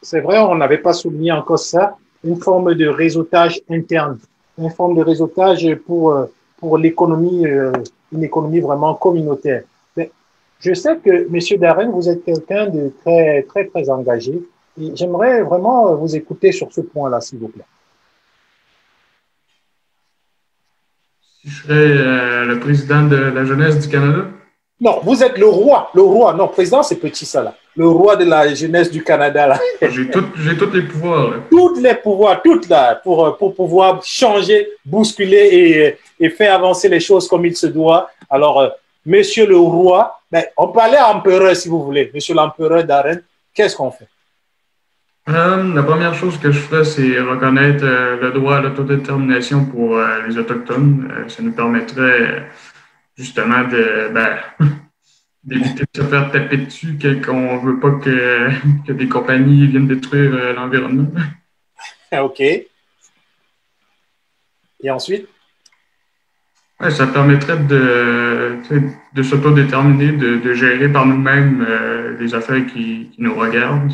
C'est vrai, on n'avait pas souligné encore ça, une forme de réseautage interne, une forme de réseautage pour, euh, pour l'économie, euh, une économie vraiment communautaire. Mais je sais que, Monsieur Darren, vous êtes quelqu'un de très, très, très engagé et j'aimerais vraiment vous écouter sur ce point-là, s'il vous plaît. Si je serais euh, le président de la jeunesse du Canada? Non, vous êtes le roi. Le roi. Non, président, c'est petit ça là. Le roi de la jeunesse du Canada là. J'ai tous les pouvoirs. Tous les pouvoirs, toutes là, pour, pour pouvoir changer, bousculer et, et faire avancer les choses comme il se doit. Alors, euh, monsieur le roi, ben, on à l'empereur si vous voulez. Monsieur l'empereur d'Aren, qu'est-ce qu'on fait? Euh, la première chose que je ferais, c'est reconnaître euh, le droit à l'autodétermination pour les Autochtones. ça nous permettrait justement de ben, d'éviter de se faire taper dessus qu'on ne veut pas que, que, des compagnies viennent détruire l'environnement. OK. Et ensuite? ça permettrait de, de s'autodéterminer, de, de gérer par nous-mêmes euh, les affaires qui, qui, nous regardent.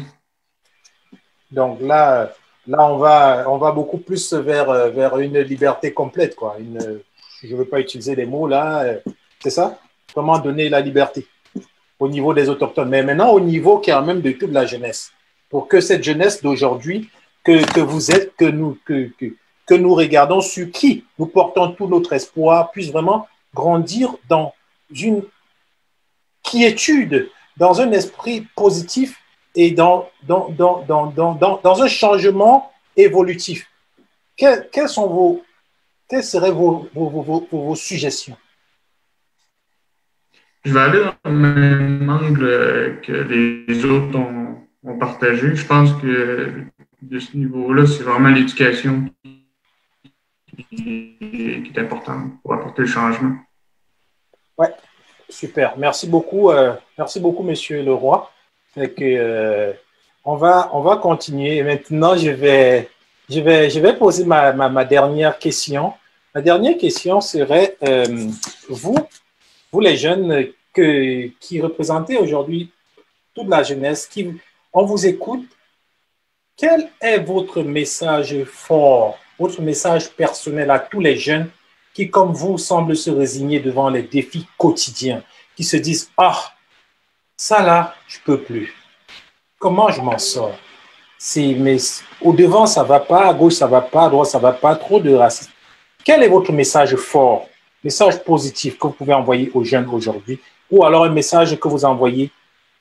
Donc là, là on, va, on va beaucoup plus vers, vers une liberté complète. Quoi. Une, je ne veux pas utiliser les mots là. C'est ça? Comment donner la liberté? Au niveau des autochtones, mais maintenant au niveau quand même de toute la jeunesse. Pour que cette jeunesse d'aujourd'hui, que, que vous êtes, que nous, que, que que nous regardons sur qui nous portons tout notre espoir puisse vraiment grandir dans une quiétude, dans un esprit positif et dans, dans, dans, dans, dans un changement évolutif. quelles, sont vos, quelles seraient vos, vos, suggestions? Je vais aller dans le même angle que les autres ont, partagé. Je pense que de ce niveau-là, c'est vraiment l'éducation qui, est important pour apporter le changement. Oui, super. Merci beaucoup. Euh, merci beaucoup, Monsieur Leroy. que, euh, on, va, on va continuer. Maintenant, je vais, je vais, je vais poser ma, ma, dernière question. Ma dernière question serait, euh, vous, vous les jeunes qui représentez aujourd'hui toute la jeunesse, on vous écoute, quel est votre message fort votre message personnel à tous les jeunes qui, comme vous, semblent se résigner devant les défis quotidiens, qui se disent Ah, ça là, je peux plus. Comment je m'en sors? Mais au devant ça va pas, à gauche ça va pas, à droite ça va pas, trop de racisme. Quel est votre message fort, message positif que vous pouvez envoyer aux jeunes aujourd'hui, ou alors un message que vous envoyez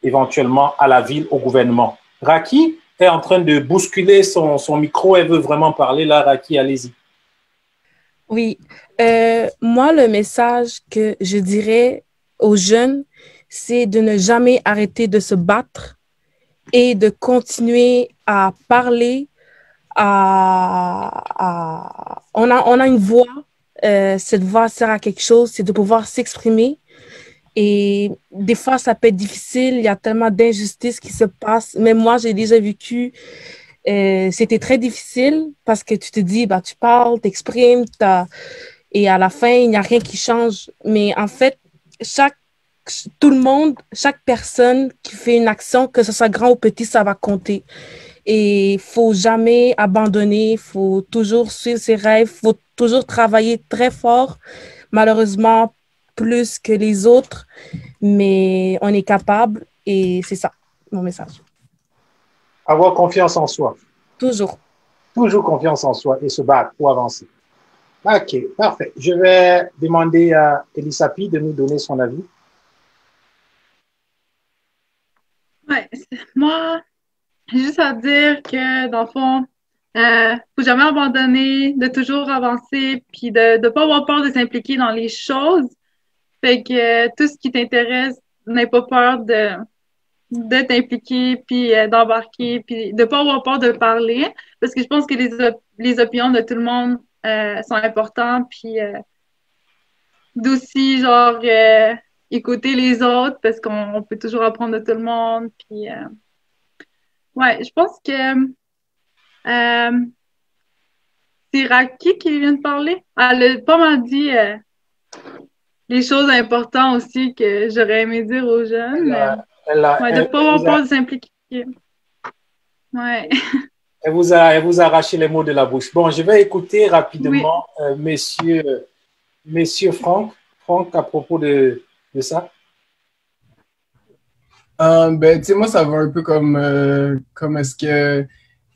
éventuellement à la ville, au gouvernement Raki, est en train de bousculer son, son micro. Elle veut vraiment parler. Là, Raki, allez-y. Oui. Euh, moi, le message que je dirais aux jeunes, c'est de ne jamais arrêter de se battre et de continuer à parler. À, On, a, on a une voix. Euh, cette voix sert à quelque chose, c'est de pouvoir s'exprimer et des fois, ça peut être difficile. Il y a tellement d'injustices qui se passent. Même moi, j'ai déjà vécu. Euh, c'était très difficile parce que tu te dis, bah, tu parles, t'exprimes, et à la fin, il n'y a rien qui change. Mais en fait, chaque, tout le monde, chaque personne qui fait une action, que ce soit grand ou petit, ça va compter. Et il faut jamais abandonner, il faut toujours suivre ses rêves, il faut toujours travailler très fort. Malheureusement, plus que les autres, mais on est capable et c'est ça mon message. Avoir confiance en soi. Toujours. Toujours confiance en soi et se battre pour avancer. OK, parfait. Je vais demander à Elisapi de nous donner son avis. Ouais, moi, juste à dire que dans le fond, euh, faut jamais abandonner, de toujours avancer, puis de ne pas avoir peur de s'impliquer dans les choses. Fait que euh, tout ce qui t'intéresse, n'aie pas peur de d'être impliqué, puis euh, d'embarquer, puis de pas avoir peur de parler, parce que je pense que les, les opinions de tout le monde euh, sont importantes, puis d'aussi, genre, écouter les autres, parce qu'on peut toujours apprendre de tout le monde, puis ouais, je pense que c'est Raki qui vient de parler. Elle a pas mal dit les choses importantes aussi que j'aurais aimé dire aux jeunes. de ne pas avoir peur de s'impliquer. Ouais. Elle vous, a, elle vous a arraché les mots de la bouche. Bon, je vais écouter rapidement euh, monsieur, monsieur Franck. Franck, à propos de, de ça. Euh, ben, tu sais, moi, ça va un peu comme, euh, comme est-ce que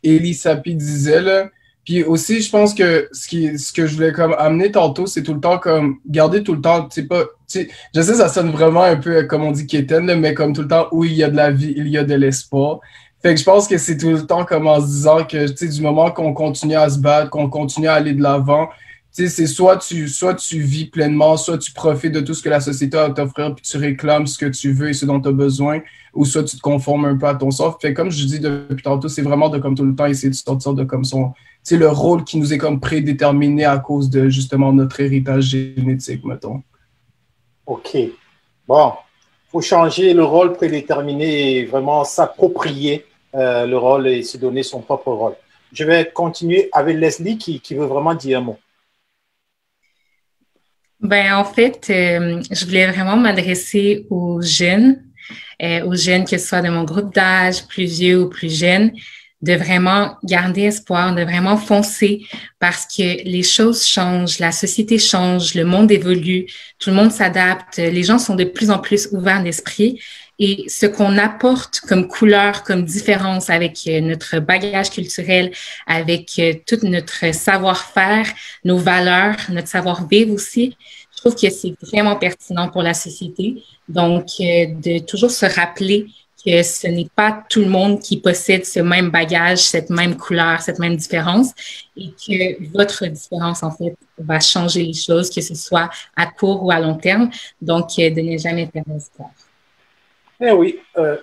Elie Sapi disait, là. Puis aussi, je pense que ce, qui, ce que je voulais comme amener tantôt, c'est tout le temps comme garder tout le temps, tu sais pas, je sais ça sonne vraiment un peu comme on dit quétaine, mais comme tout le temps où il y a de la vie, il y a de l'espoir. Fait que je pense que c'est tout le temps comme en se disant que, tu sais, du moment qu'on continue à se battre, qu'on continue à aller de l'avant, c'est soit tu, soit tu vis pleinement, soit tu profites de tout ce que la société a à t'offrir, puis tu réclames ce que tu veux et ce dont tu as besoin, ou soit tu te conformes un peu à ton sort. Fait comme je dis depuis tantôt, c'est vraiment de comme tout le temps essayer de sortir de comme son, c'est le rôle qui nous est comme prédéterminé à cause de justement notre héritage génétique, mettons. OK. Bon, faut changer le rôle prédéterminé et vraiment s'approprier euh, le rôle et se donner son propre rôle. Je vais continuer avec Leslie qui, qui veut vraiment dire un mot. Ben, en fait, euh, je voulais vraiment m'adresser aux jeunes, euh, aux jeunes que ce soit de mon groupe d'âge, plus vieux ou plus jeunes, de vraiment garder espoir, de vraiment foncer parce que les choses changent, la société change, le monde évolue, tout le monde s'adapte, les gens sont de plus en plus ouverts d'esprit et ce qu'on apporte comme couleur, comme différence avec euh, notre bagage culturel, avec euh, tout notre savoir-faire, nos valeurs, notre savoir-vivre aussi, je trouve que c'est vraiment pertinent pour la société. Donc, euh, de toujours se rappeler que ce n'est pas tout le monde qui possède ce même bagage, cette même couleur, cette même différence, et que votre différence, en fait, va changer les choses, que ce soit à court ou à long terme. Donc, de ne jamais perdre espoir. Eh oui, euh,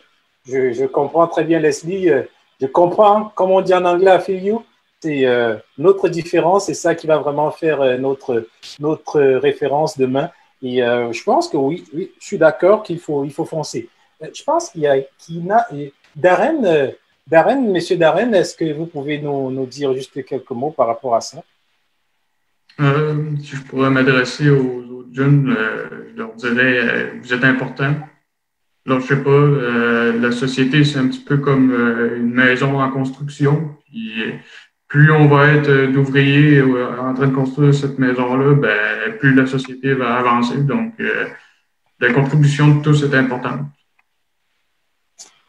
je, comprends très bien Leslie. Euh, je comprends, comme on dit en anglais, feel you. C'est euh, notre différence, c'est ça qui va vraiment faire notre, notre référence demain. Et je pense que oui, oui je suis d'accord qu'il faut, il faut foncer. Je pense qu'il y a Kina et Darren. Darren, monsieur Darren, est-ce que vous pouvez nous, nous, dire juste quelques mots par rapport à ça? si je pourrais m'adresser aux autres jeunes, je leur dirais, vous êtes importants alors, je sais pas, euh, la société, c'est un petit peu comme euh, une maison en construction. plus on va être euh, d'ouvriers en train de construire cette maison-là, ben, plus la société va avancer. Donc, la contribution de tous est importante.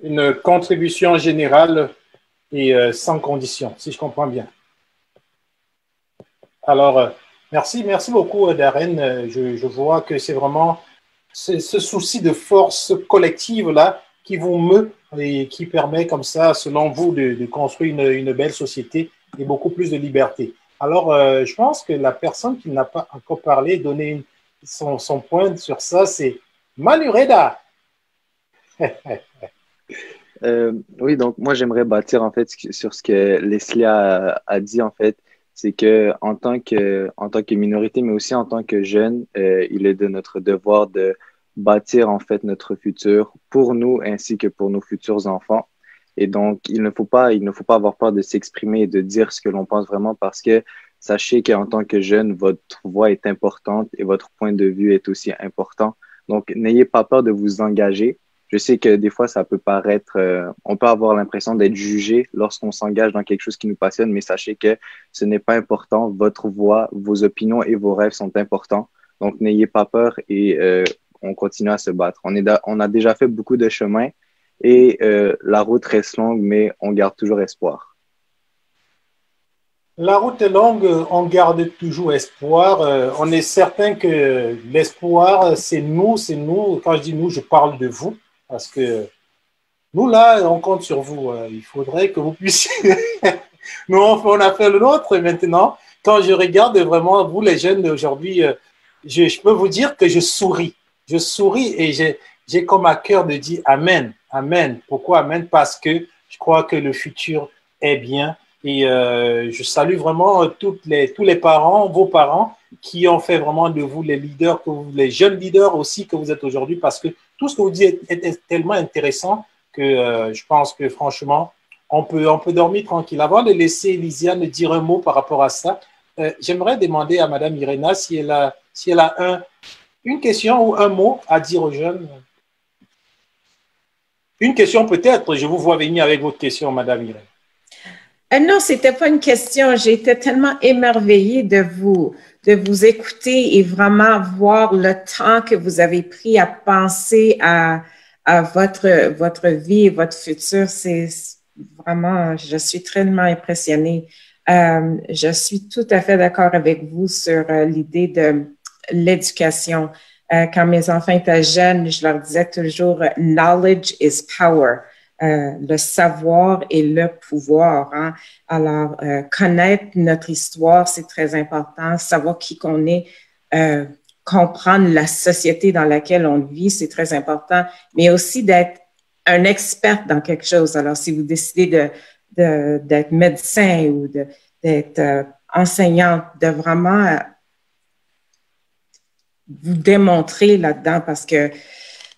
Une contribution générale et sans condition, si je comprends bien. Alors, merci, merci beaucoup, Darren. Je vois que c'est vraiment ce, souci de force collective-là qui vous meut et qui permet comme ça, selon vous, de, construire une, une, belle société et beaucoup plus de liberté. Alors, euh, je pense que la personne qui n'a pas encore parlé, donné son, son, point sur ça, c'est Manureda. euh, oui, donc moi, j'aimerais bâtir en fait sur ce que Leslie a, a dit en fait c'est que en tant que en tant que minorité, mais aussi en tant que jeune, euh, il est de notre devoir de bâtir en fait notre futur pour nous ainsi que pour nos futurs enfants. Et donc, il ne faut pas, il ne faut pas avoir peur de s'exprimer et de dire ce que l'on pense vraiment parce que sachez qu'en tant que jeune, votre voix est importante et votre point de vue est aussi important. Donc, n'ayez pas peur de vous engager. Je sais que des fois, ça peut paraître, euh, on peut avoir l'impression d'être jugé lorsqu'on s'engage dans quelque chose qui nous passionne, mais sachez que ce n'est pas important. Votre voix, vos opinions et vos rêves sont importants. Donc, n'ayez pas peur et euh, on continue à se battre. On, a déjà fait beaucoup de chemin et euh, la route reste longue, mais on garde toujours espoir. La route est longue, on garde toujours espoir. on est certain que l'espoir, c'est nous, c'est nous. Quand je dis nous, je parle de vous. Parce que nous, là, on compte sur vous. Euh, il faudrait que vous puissiez. nous, on a fait le nôtre maintenant. Quand je regarde vraiment vous, les jeunes d'aujourd'hui, euh, je, peux vous dire que je souris. Je souris et j'ai comme à cœur de dire Amen. Amen. Pourquoi Amen? Parce que je crois que le futur est bien. Et euh, je salue vraiment les, tous les parents, vos parents, qui ont fait vraiment de vous les leaders, que vous, les jeunes leaders aussi que vous êtes aujourd'hui, parce que tout ce que vous dites est, tellement intéressant que euh, je pense que franchement, on peut, on peut dormir tranquille. Avant de laisser Elisiane dire un mot par rapport à ça, euh, j'aimerais demander à Madame Irena si elle a, si elle a un, une question ou un mot à dire aux jeunes. Une question peut-être, je vous vois venir avec votre question, Madame Irena. Euh, non, c'était pas une question. J'étais tellement émerveillée de vous, de vous écouter et vraiment voir le temps que vous avez pris à penser à, à votre, votre vie et votre futur. C'est vraiment, je suis tellement impressionnée. Euh, je suis tout à fait d'accord avec vous sur euh, l'idée de l'éducation. Euh, quand mes enfants étaient jeunes, je leur disais toujours, knowledge is power. Euh, le savoir et le pouvoir. Hein. Alors, euh, connaître notre histoire, c'est très important. Savoir qui qu'on est, euh, comprendre la société dans laquelle on vit, c'est très important. Mais aussi d'être un expert dans quelque chose. Alors, si vous décidez de, d'être médecin ou d'être enseignante, de vraiment vous démontrer là-dedans parce que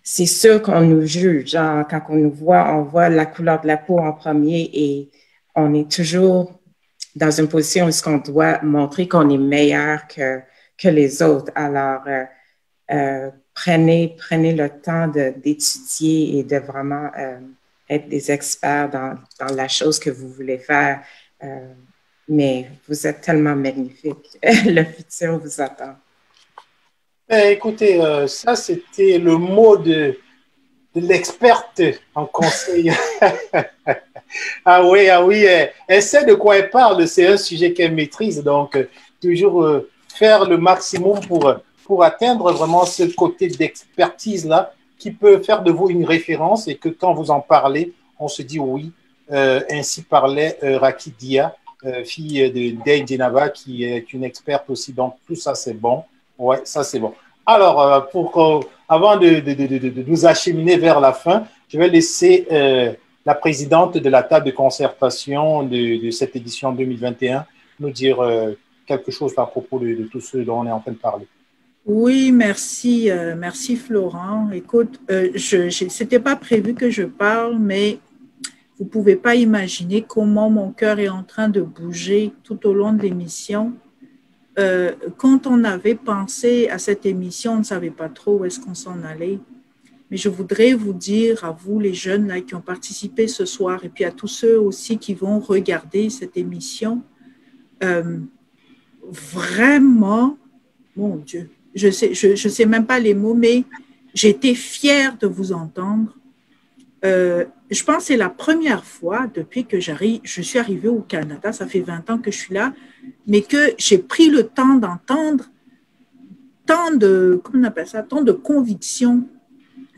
c'est sûr qu'on nous juge. Genre, quand on nous voit, on voit la couleur de la peau en premier et on est toujours dans une position où on doit montrer qu'on est meilleur que, que les autres. Alors, euh, prenez, prenez le temps d'étudier et de vraiment être des experts dans, dans, la chose que vous voulez faire. Euh, mais vous êtes tellement magnifique. le futur vous attend. Eh, écoutez, euh, ça, c'était le mot de, l'experte en conseil. ah oui, ah oui, elle, sait de quoi elle parle. C'est un sujet qu'elle maîtrise. Donc, euh, toujours faire le maximum pour, atteindre vraiment ce côté d'expertise-là qui peut faire de vous une référence et que quand vous en parlez, on se dit oui. Euh, ainsi parlait euh, Rakidia, euh, fille de Dave Genava, qui est une experte aussi. Donc, tout ça, c'est bon. Ouais, ça, c'est bon. Alors, euh, pour, euh, avant de, nous acheminer vers la fin, je vais laisser euh, la présidente de la table de concertation de, cette édition 2021 nous dire quelque chose à propos de, tout ce dont on est en train de parler. Oui, merci, euh, merci Florent. Écoute, euh, je, c'était pas prévu que je parle, mais vous pouvez pas imaginer comment mon cœur est en train de bouger tout au long de l'émission. Euh, quand on avait pensé à cette émission, on ne savait pas trop où est-ce qu'on s'en allait. Mais je voudrais vous dire à vous, les jeunes là, qui ont participé ce soir, et puis à tous ceux aussi qui vont regarder cette émission, euh, vraiment, mon Dieu, je sais, je, je sais même pas les mots, mais j'étais fière de vous entendre. Euh, je pense que c'est la première fois depuis que je suis arrivée au Canada, ça fait 20 ans que je suis là, mais que j'ai pris le temps d'entendre tant de, comment on appelle ça, tant de convictions,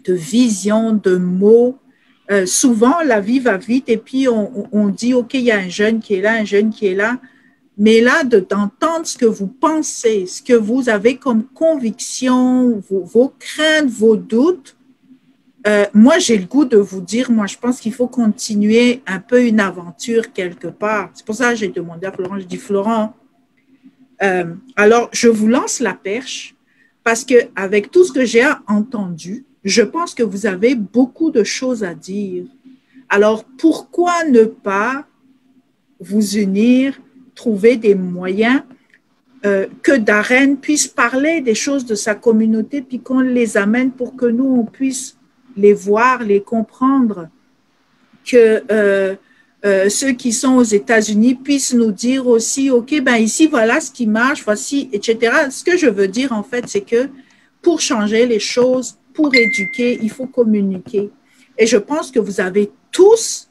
de visions, de mots. Euh, souvent, la vie va vite et puis on, dit, OK, il y a un jeune qui est là, un jeune qui est là. Mais là, d'entendre ce que vous pensez, ce que vous avez comme conviction, vos craintes, vos doutes, euh, moi, j'ai le goût de vous dire, moi, je pense qu'il faut continuer un peu une aventure quelque part. C'est pour ça que j'ai demandé à Florent, je dis, Florent, euh, alors je vous lance la perche parce que avec tout ce que j'ai entendu, je pense que vous avez beaucoup de choses à dire. Alors, pourquoi ne pas vous unir trouver des moyens euh, que Darren puisse parler des choses de sa communauté, puis qu'on les amène pour que nous, on puisse les voir, les comprendre, que euh, euh, ceux qui sont aux États-Unis puissent nous dire aussi, OK, ben ici, voilà ce qui marche, voici, etc. Ce que je veux dire, en fait, c'est que pour changer les choses, pour éduquer, il faut communiquer. Et je pense que vous avez tous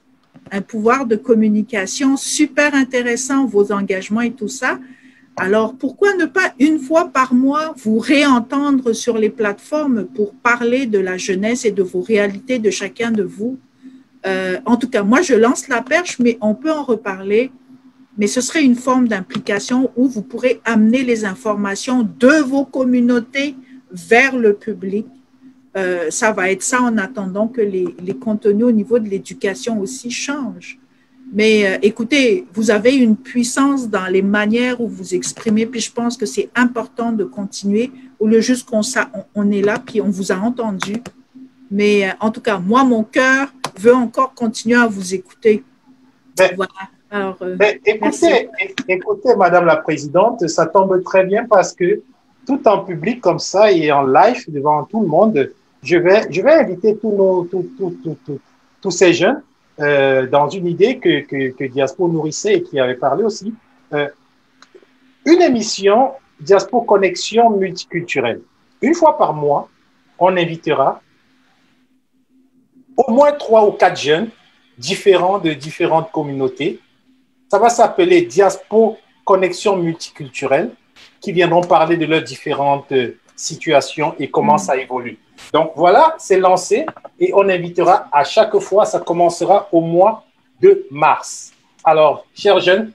un pouvoir de communication super intéressant, vos engagements et tout ça. Alors, pourquoi ne pas une fois par mois vous réentendre sur les plateformes pour parler de la jeunesse et de vos réalités de chacun de vous? Euh, en tout cas, moi, je lance la perche, mais on peut en reparler. Mais ce serait une forme d'implication où vous pourrez amener les informations de vos communautés vers le public euh, ça va être ça en attendant que les, les contenus au niveau de l'éducation aussi changent. Mais euh, écoutez, vous avez une puissance dans les manières où vous exprimez, puis je pense que c'est important de continuer, au lieu juste qu'on on, on est là, puis on vous a entendu. Mais euh, en tout cas, moi, mon cœur veut encore continuer à vous écouter. Voilà. Alors, euh, ben, écoutez, écoutez, Madame la Présidente, ça tombe très bien parce que tout en public comme ça et en live devant tout le monde, je vais, je vais inviter tous, nos, tous, tous, tous, tous ces jeunes euh, dans une idée que, que, que Diaspo nourrissait et qui avait parlé aussi. Euh, une émission Diaspo Connexion multiculturelle. Une fois par mois, on invitera au moins trois ou quatre jeunes différents de différentes communautés. Ça va s'appeler Diaspo Connexion multiculturelle qui viendront parler de leurs différentes situations et comment mmh. ça évolue. Donc voilà, c'est lancé et on invitera à chaque fois, ça commencera au mois de mars. Alors, chers jeunes,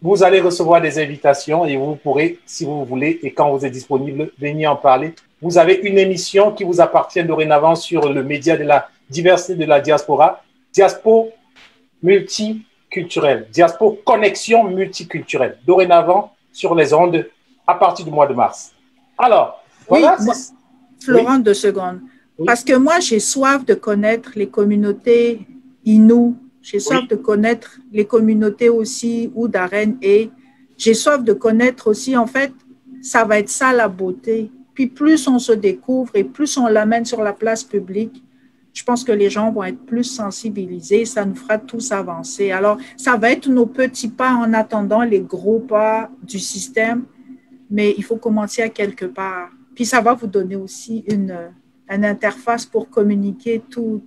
vous allez recevoir des invitations et vous pourrez, si vous voulez, et quand vous êtes disponible, venir en parler. Vous avez une émission qui vous appartient dorénavant sur le média de la diversité de la diaspora, Diaspo multiculturelle, Diaspo connexion multiculturelle, dorénavant sur les ondes à partir du mois de mars. Alors, voilà. Oui, Florent, deux secondes. Parce que moi, j'ai soif de connaître les communautés Inou, j'ai soif de connaître les communautés aussi ou d'Arène et j'ai soif de connaître aussi, en fait, ça va être ça la beauté. Puis plus on se découvre et plus on l'amène sur la place publique, je pense que les gens vont être plus sensibilisés, ça nous fera tous avancer. Alors, ça va être nos petits pas en attendant les gros pas du système, mais il faut commencer à quelque part. Puis ça va vous donner aussi une, une interface pour communiquer tout,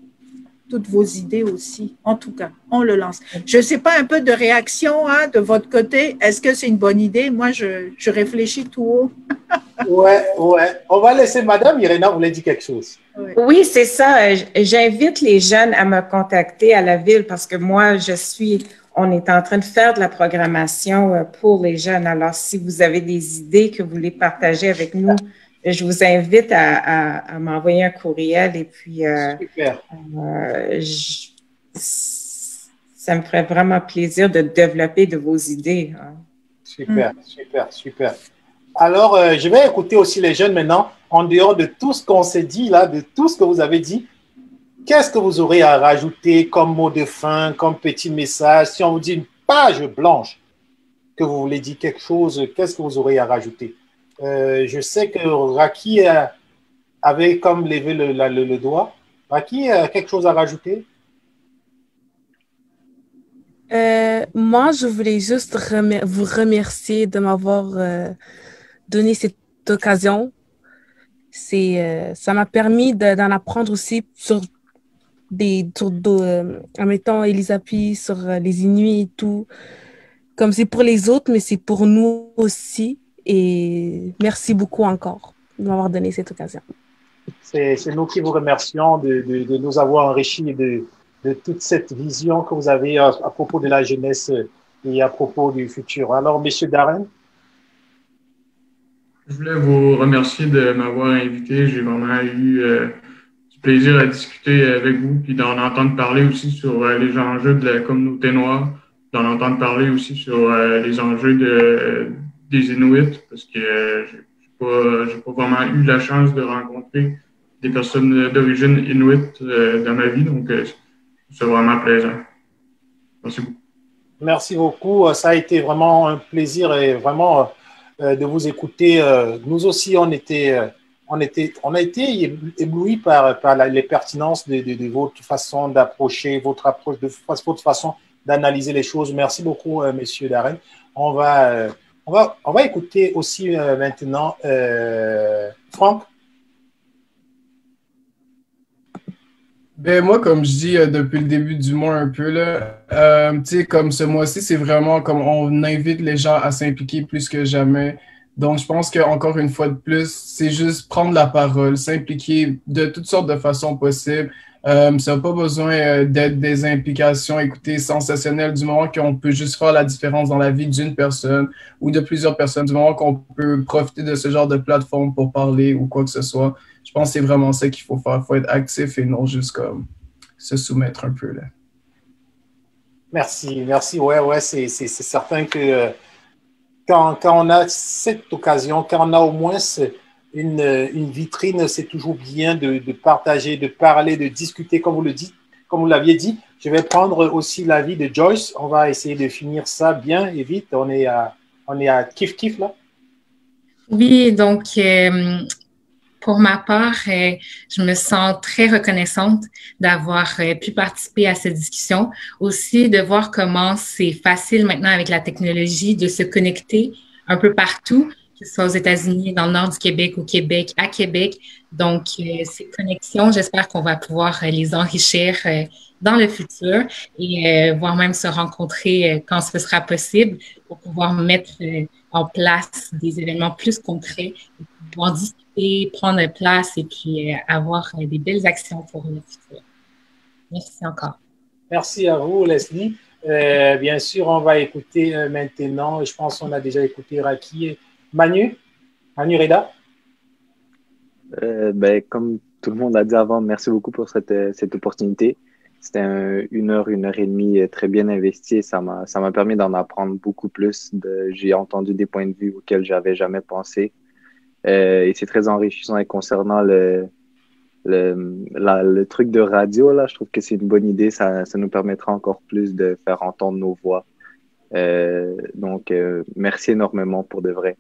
toutes vos idées aussi. En tout cas, on le lance. Je ne sais pas un peu de réaction hein, de votre côté. Est-ce que c'est une bonne idée? Moi, je, je réfléchis tout haut. ouais, ouais. On va laisser Madame Irena, vous dire quelque chose? Oui, c'est ça. J'invite les jeunes à me contacter à la ville parce que moi, je suis, on est en train de faire de la programmation euh, pour les jeunes. Alors, si vous avez des idées que vous voulez partager avec nous, je vous invite à, m'envoyer un courriel et puis euh, euh, ça me ferait vraiment plaisir de développer de vos idées. Hein. Super, super, super. Alors, euh, je vais écouter aussi les jeunes maintenant, en dehors de tout ce qu'on s'est dit là, de tout ce que vous avez dit. Qu'est-ce que vous aurez à rajouter comme mot de fin, comme petit message? Si on vous dit une page blanche, que vous voulez dire quelque chose, qu'est-ce que vous aurez à rajouter? Euh, je sais que Raki avait comme levé le, doigt. Raki, a quelque chose à rajouter? Euh, moi, je voulais juste vous remercier de m'avoir euh, donné cette occasion. C'est, ça m'a permis d'en apprendre aussi sur des, sur, en mettant Elisabeth sur les Inuits et tout. Comme c'est pour les autres, mais c'est pour nous aussi. Et merci beaucoup encore de m'avoir donné cette occasion. C'est nous qui vous remercions de, de, nous avoir enrichis de, de, toute cette vision que vous avez à, propos de la jeunesse et à propos du futur. Alors, Monsieur Darren? Je voulais vous remercier de m'avoir invité. J'ai vraiment eu euh, du plaisir à discuter avec vous, puis d'en entendre parler aussi sur euh, les enjeux de la communauté noire, d'en entendre parler aussi sur euh, les enjeux de des Inuits parce que euh, j'ai pas, pas vraiment eu la chance de rencontrer des personnes d'origine Inuit euh, dans ma vie. Donc, euh, c'est vraiment plaisant. Merci beaucoup. Merci beaucoup. Ça a été vraiment un plaisir et vraiment de vous écouter. Nous aussi, on était, on était, on a été éblouis par, par les pertinences de, de, votre façon d'approcher, votre approche, de votre façon d'analyser les choses. Merci beaucoup, Messieurs Darren. On va on va, on va écouter aussi euh, maintenant euh, Franck. Ben moi, comme je dis euh, depuis le début du mois un peu, là, sais, comme ce mois-ci, c'est vraiment comme on invite les gens à s'impliquer plus que jamais. Donc, je pense qu'encore une fois de plus, c'est juste prendre la parole, s'impliquer de toutes sortes de façons possibles. Euh, ça n'a pas besoin euh, d'être des implications, écoutez, sensationnelles du moment qu'on peut juste faire la différence dans la vie d'une personne ou de plusieurs personnes, du moment qu'on peut profiter de ce genre de plateforme pour parler ou quoi que ce soit. Je pense que c'est vraiment ça qu'il faut faire. Il faut être actif et non juste comme se soumettre un peu. Là. Merci, merci. Ouais, ouais, c'est certain que euh, quand, quand, on a cette occasion, quand on a au moins ce, une, vitrine, c'est toujours bien de, partager, de parler, de discuter, comme vous le dites, comme vous l'aviez dit. Je vais prendre aussi l'avis de Joyce. On va essayer de finir ça bien et vite. On est à, on est à kiff kiff là. Oui, donc euh, pour ma part, euh, je me sens très reconnaissante d'avoir euh, pu participer à cette discussion. Aussi de voir comment c'est facile maintenant avec la technologie de se connecter un peu partout que ce soit aux États-Unis, dans le nord du Québec, au Québec, à Québec. Donc, euh, ces connexions, j'espère qu'on va pouvoir euh, les enrichir euh, dans le futur et voire même se rencontrer quand ce sera possible pour pouvoir mettre en place des événements plus concrets et pouvoir discuter prendre place et puis avoir des belles actions pour le futur. Merci encore. Merci à vous, Leslie. bien sûr, on va écouter maintenant, je pense qu'on a déjà écouté Raki. Manu, Manu Reda. ben, comme tout le monde a dit avant, merci beaucoup pour cette, cette opportunité. C'était une heure, une heure et demie euh, très bien investie. Ça m'a, permis d'en apprendre beaucoup plus. J'ai entendu des points de vue auxquels j'avais jamais pensé. Euh, et c'est très enrichissant. Et concernant le, le, la, le truc de radio, là, je trouve que c'est une bonne idée. Ça, ça nous permettra encore plus de faire entendre nos voix. Euh, donc, euh, merci énormément pour de vrai.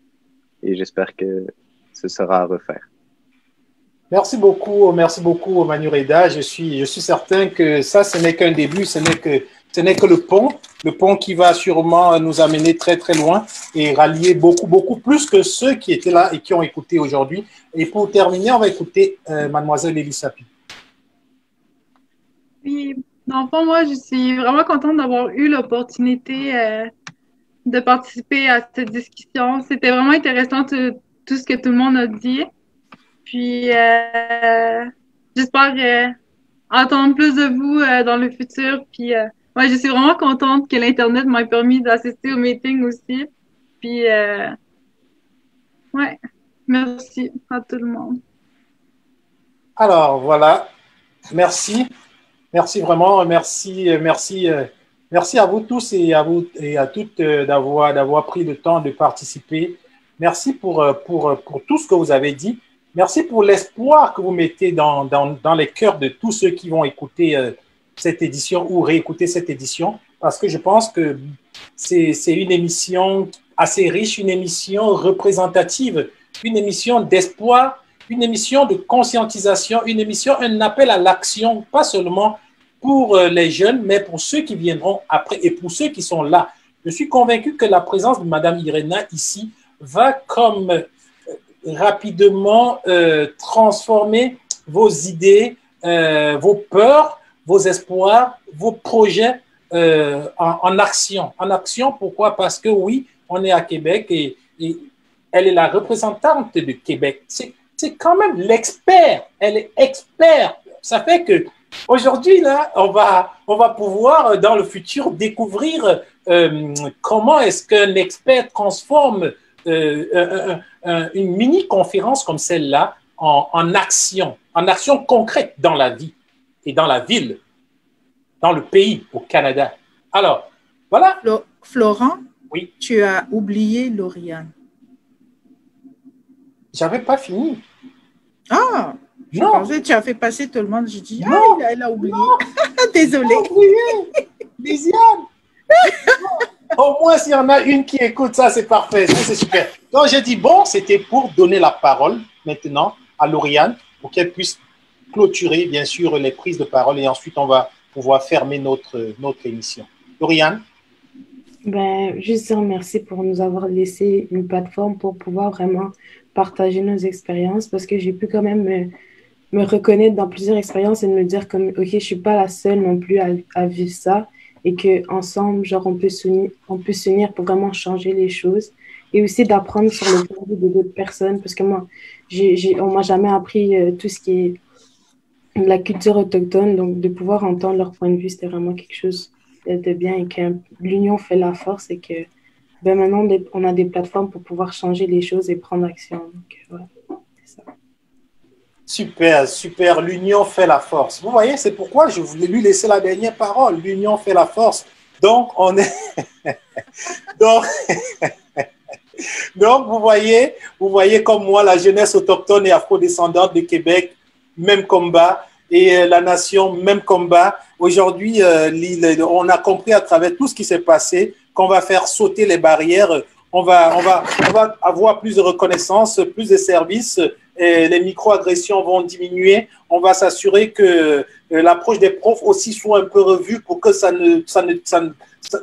Et j'espère que ce sera à refaire. Merci beaucoup, merci beaucoup, Manu Reda. Je suis, je suis certain que ça, ce n'est qu'un début, ce n'est que, ce n'est que le pont, le pont qui va sûrement nous amener très, très loin et rallier beaucoup, beaucoup plus que ceux qui étaient là et qui ont écouté aujourd'hui. Et pour terminer, on va écouter euh, Mademoiselle Elisapi. Oui, enfin, moi, je suis vraiment contente d'avoir eu l'opportunité euh, de participer à cette discussion. C'était vraiment intéressant tout, tout ce que tout le monde a dit. Puis, euh, j'espère euh, entendre plus de vous euh, dans le futur. Puis, moi, je suis vraiment contente que l'Internet m'a permis d'assister au meeting aussi. Puis, ouais, merci à tout le monde. Alors, voilà. Merci. Merci vraiment. Merci, merci, merci à vous tous et à vous et à toutes d'avoir, d'avoir pris le temps de participer. Merci pour, pour, pour tout ce que vous avez dit. Merci pour l'espoir que vous mettez dans, dans, dans, les cœurs de tous ceux qui vont écouter euh, cette édition ou réécouter cette édition, parce que je pense que c'est une émission assez riche, une émission représentative, une émission d'espoir, une émission de conscientisation, une émission, un appel à l'action, pas seulement pour euh, les jeunes, mais pour ceux qui viendront après et pour ceux qui sont là. Je suis convaincu que la présence de Madame Irena ici va comme rapidement euh, transformer vos idées, euh, vos peurs, vos espoirs, vos projets euh, en, action. En action, pourquoi? Parce que oui, on est à Québec et, elle est la représentante de Québec. C'est quand même l'expert. Elle est experte. Ça fait que aujourd'hui, là, on va, on va pouvoir dans le futur découvrir euh, comment est-ce qu'un expert transforme euh, une mini-conférence comme celle-là en, en, action, en action concrète dans la vie et dans la ville, dans le pays, au Canada. Alors, voilà. Florent, oui. tu as oublié Lauriane. J'avais pas fini. Ah, je non. pensais que tu as fait passer tout le monde. J'ai dit, non. ah, elle a oublié. Désolée. Lisiane. Au moins, s'il y en a une qui écoute, ça, c'est parfait. Ça, c'est super. Donc, j'ai dit, bon, c'était pour donner la parole maintenant à Lauriane pour qu'elle puisse clôturer, bien sûr, les prises de parole et ensuite, on va pouvoir fermer notre, notre émission. Lauriane? Ben, juste dire merci pour nous avoir laissé une plateforme pour pouvoir vraiment partager nos expériences parce que j'ai pu quand même me, reconnaître dans plusieurs expériences et me dire comme, OK, je suis pas la seule non plus à, vivre ça et qu'ensemble, genre, on peut s'unir, pour vraiment changer les choses et aussi d'apprendre sur le point de vue d'autres personnes parce que moi, j'ai, j'ai, on m'a jamais appris euh, tout ce qui est la culture autochtone, donc de pouvoir entendre leur point de vue, c'était vraiment quelque chose de bien et que l'union fait la force et que ben maintenant on a des plateformes pour pouvoir changer les choses et prendre action. Donc, c'est ça. Super, super. L'union fait la force. Vous voyez, c'est pourquoi je voulais lui laisser la dernière parole. L'union fait la force. Donc, on est. Donc, Donc, vous voyez, vous voyez comme moi, la jeunesse autochtone et afrodescendante de Québec, même combat. Et la nation, même combat. Aujourd'hui, euh, on a compris à travers tout ce qui s'est passé qu'on va faire sauter les barrières. On va, on, va, on va avoir plus de reconnaissance, plus de services. Les microagressions vont diminuer. On va s'assurer que l'approche des profs aussi soit un peu revue pour que ça ne, ça ne, ça ne,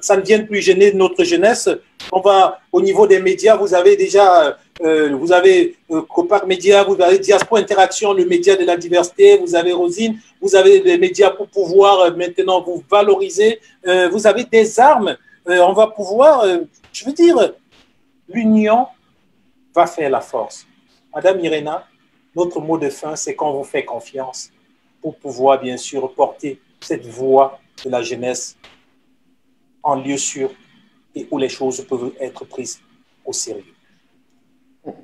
ça ne vienne plus gêner notre jeunesse. On va au niveau des médias, vous avez déjà, euh, vous avez euh, Copac Média, vous avez Diaspora Interaction, le média de la diversité, vous avez Rosine, vous avez des médias pour pouvoir euh, maintenant vous valoriser, euh, vous avez des armes, euh, on va pouvoir, je veux dire, l'union va faire la force. Madame Irena, notre mot de fin, c'est qu'on vous fait confiance pour pouvoir, bien sûr, porter cette voix de la jeunesse en lieu sûr et où les choses peuvent être prises au sérieux.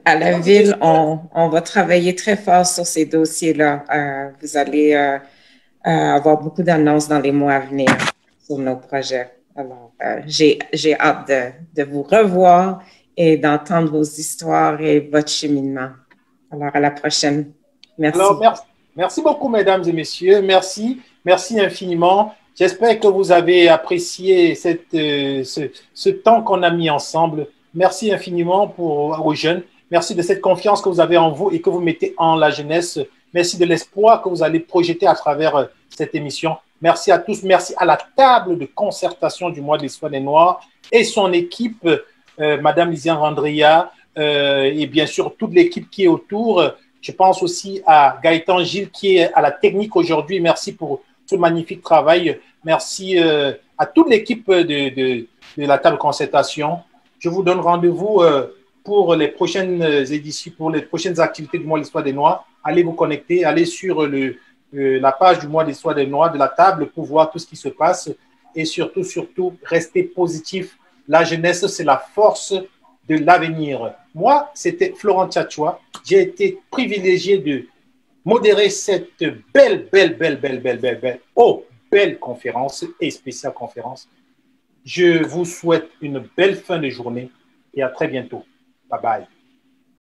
À la ville, on, va travailler très fort sur ces dossiers-là. Euh, vous allez euh, euh, avoir beaucoup d'annonces dans les mois à venir sur nos projets. Alors, j'ai hâte de, de, vous revoir et d'entendre vos histoires et votre cheminement. Alors, à la prochaine. Merci. merci, beaucoup, mesdames et messieurs. Merci. Merci infiniment. J'espère que vous avez apprécié cette, ce, temps qu'on a mis ensemble. Merci infiniment pour, aux jeunes. Merci de cette confiance que vous avez en vous et que vous mettez en la jeunesse. Merci de l'espoir que vous allez projeter à travers euh, cette émission. Merci à tous. Merci à la table de concertation du mois de l'histoire des Noirs et son équipe, euh, Madame Lisiane Randria, euh, et bien sûr toute l'équipe qui est autour. Je pense aussi à Gaëtan Gilles qui est à la technique aujourd'hui. Merci pour ce magnifique travail. Merci à toute l'équipe de, la table concertation. Je vous donne rendez-vous pour les prochaines éditions, pour les prochaines activités du mois de l'histoire des Noirs, allez vous connecter, allez sur euh, la page du mois de l'histoire des Noirs de la table pour voir tout ce qui se passe et surtout, surtout, restez positif. La jeunesse, c'est la force de l'avenir. Moi, c'était Florent Tchatchoua. J'ai été privilégié de modérer cette belle, belle, belle, belle, belle, belle, belle, oh, belle conférence et spéciale conférence. Je vous souhaite une belle fin de journée et à très bientôt. Bye bye.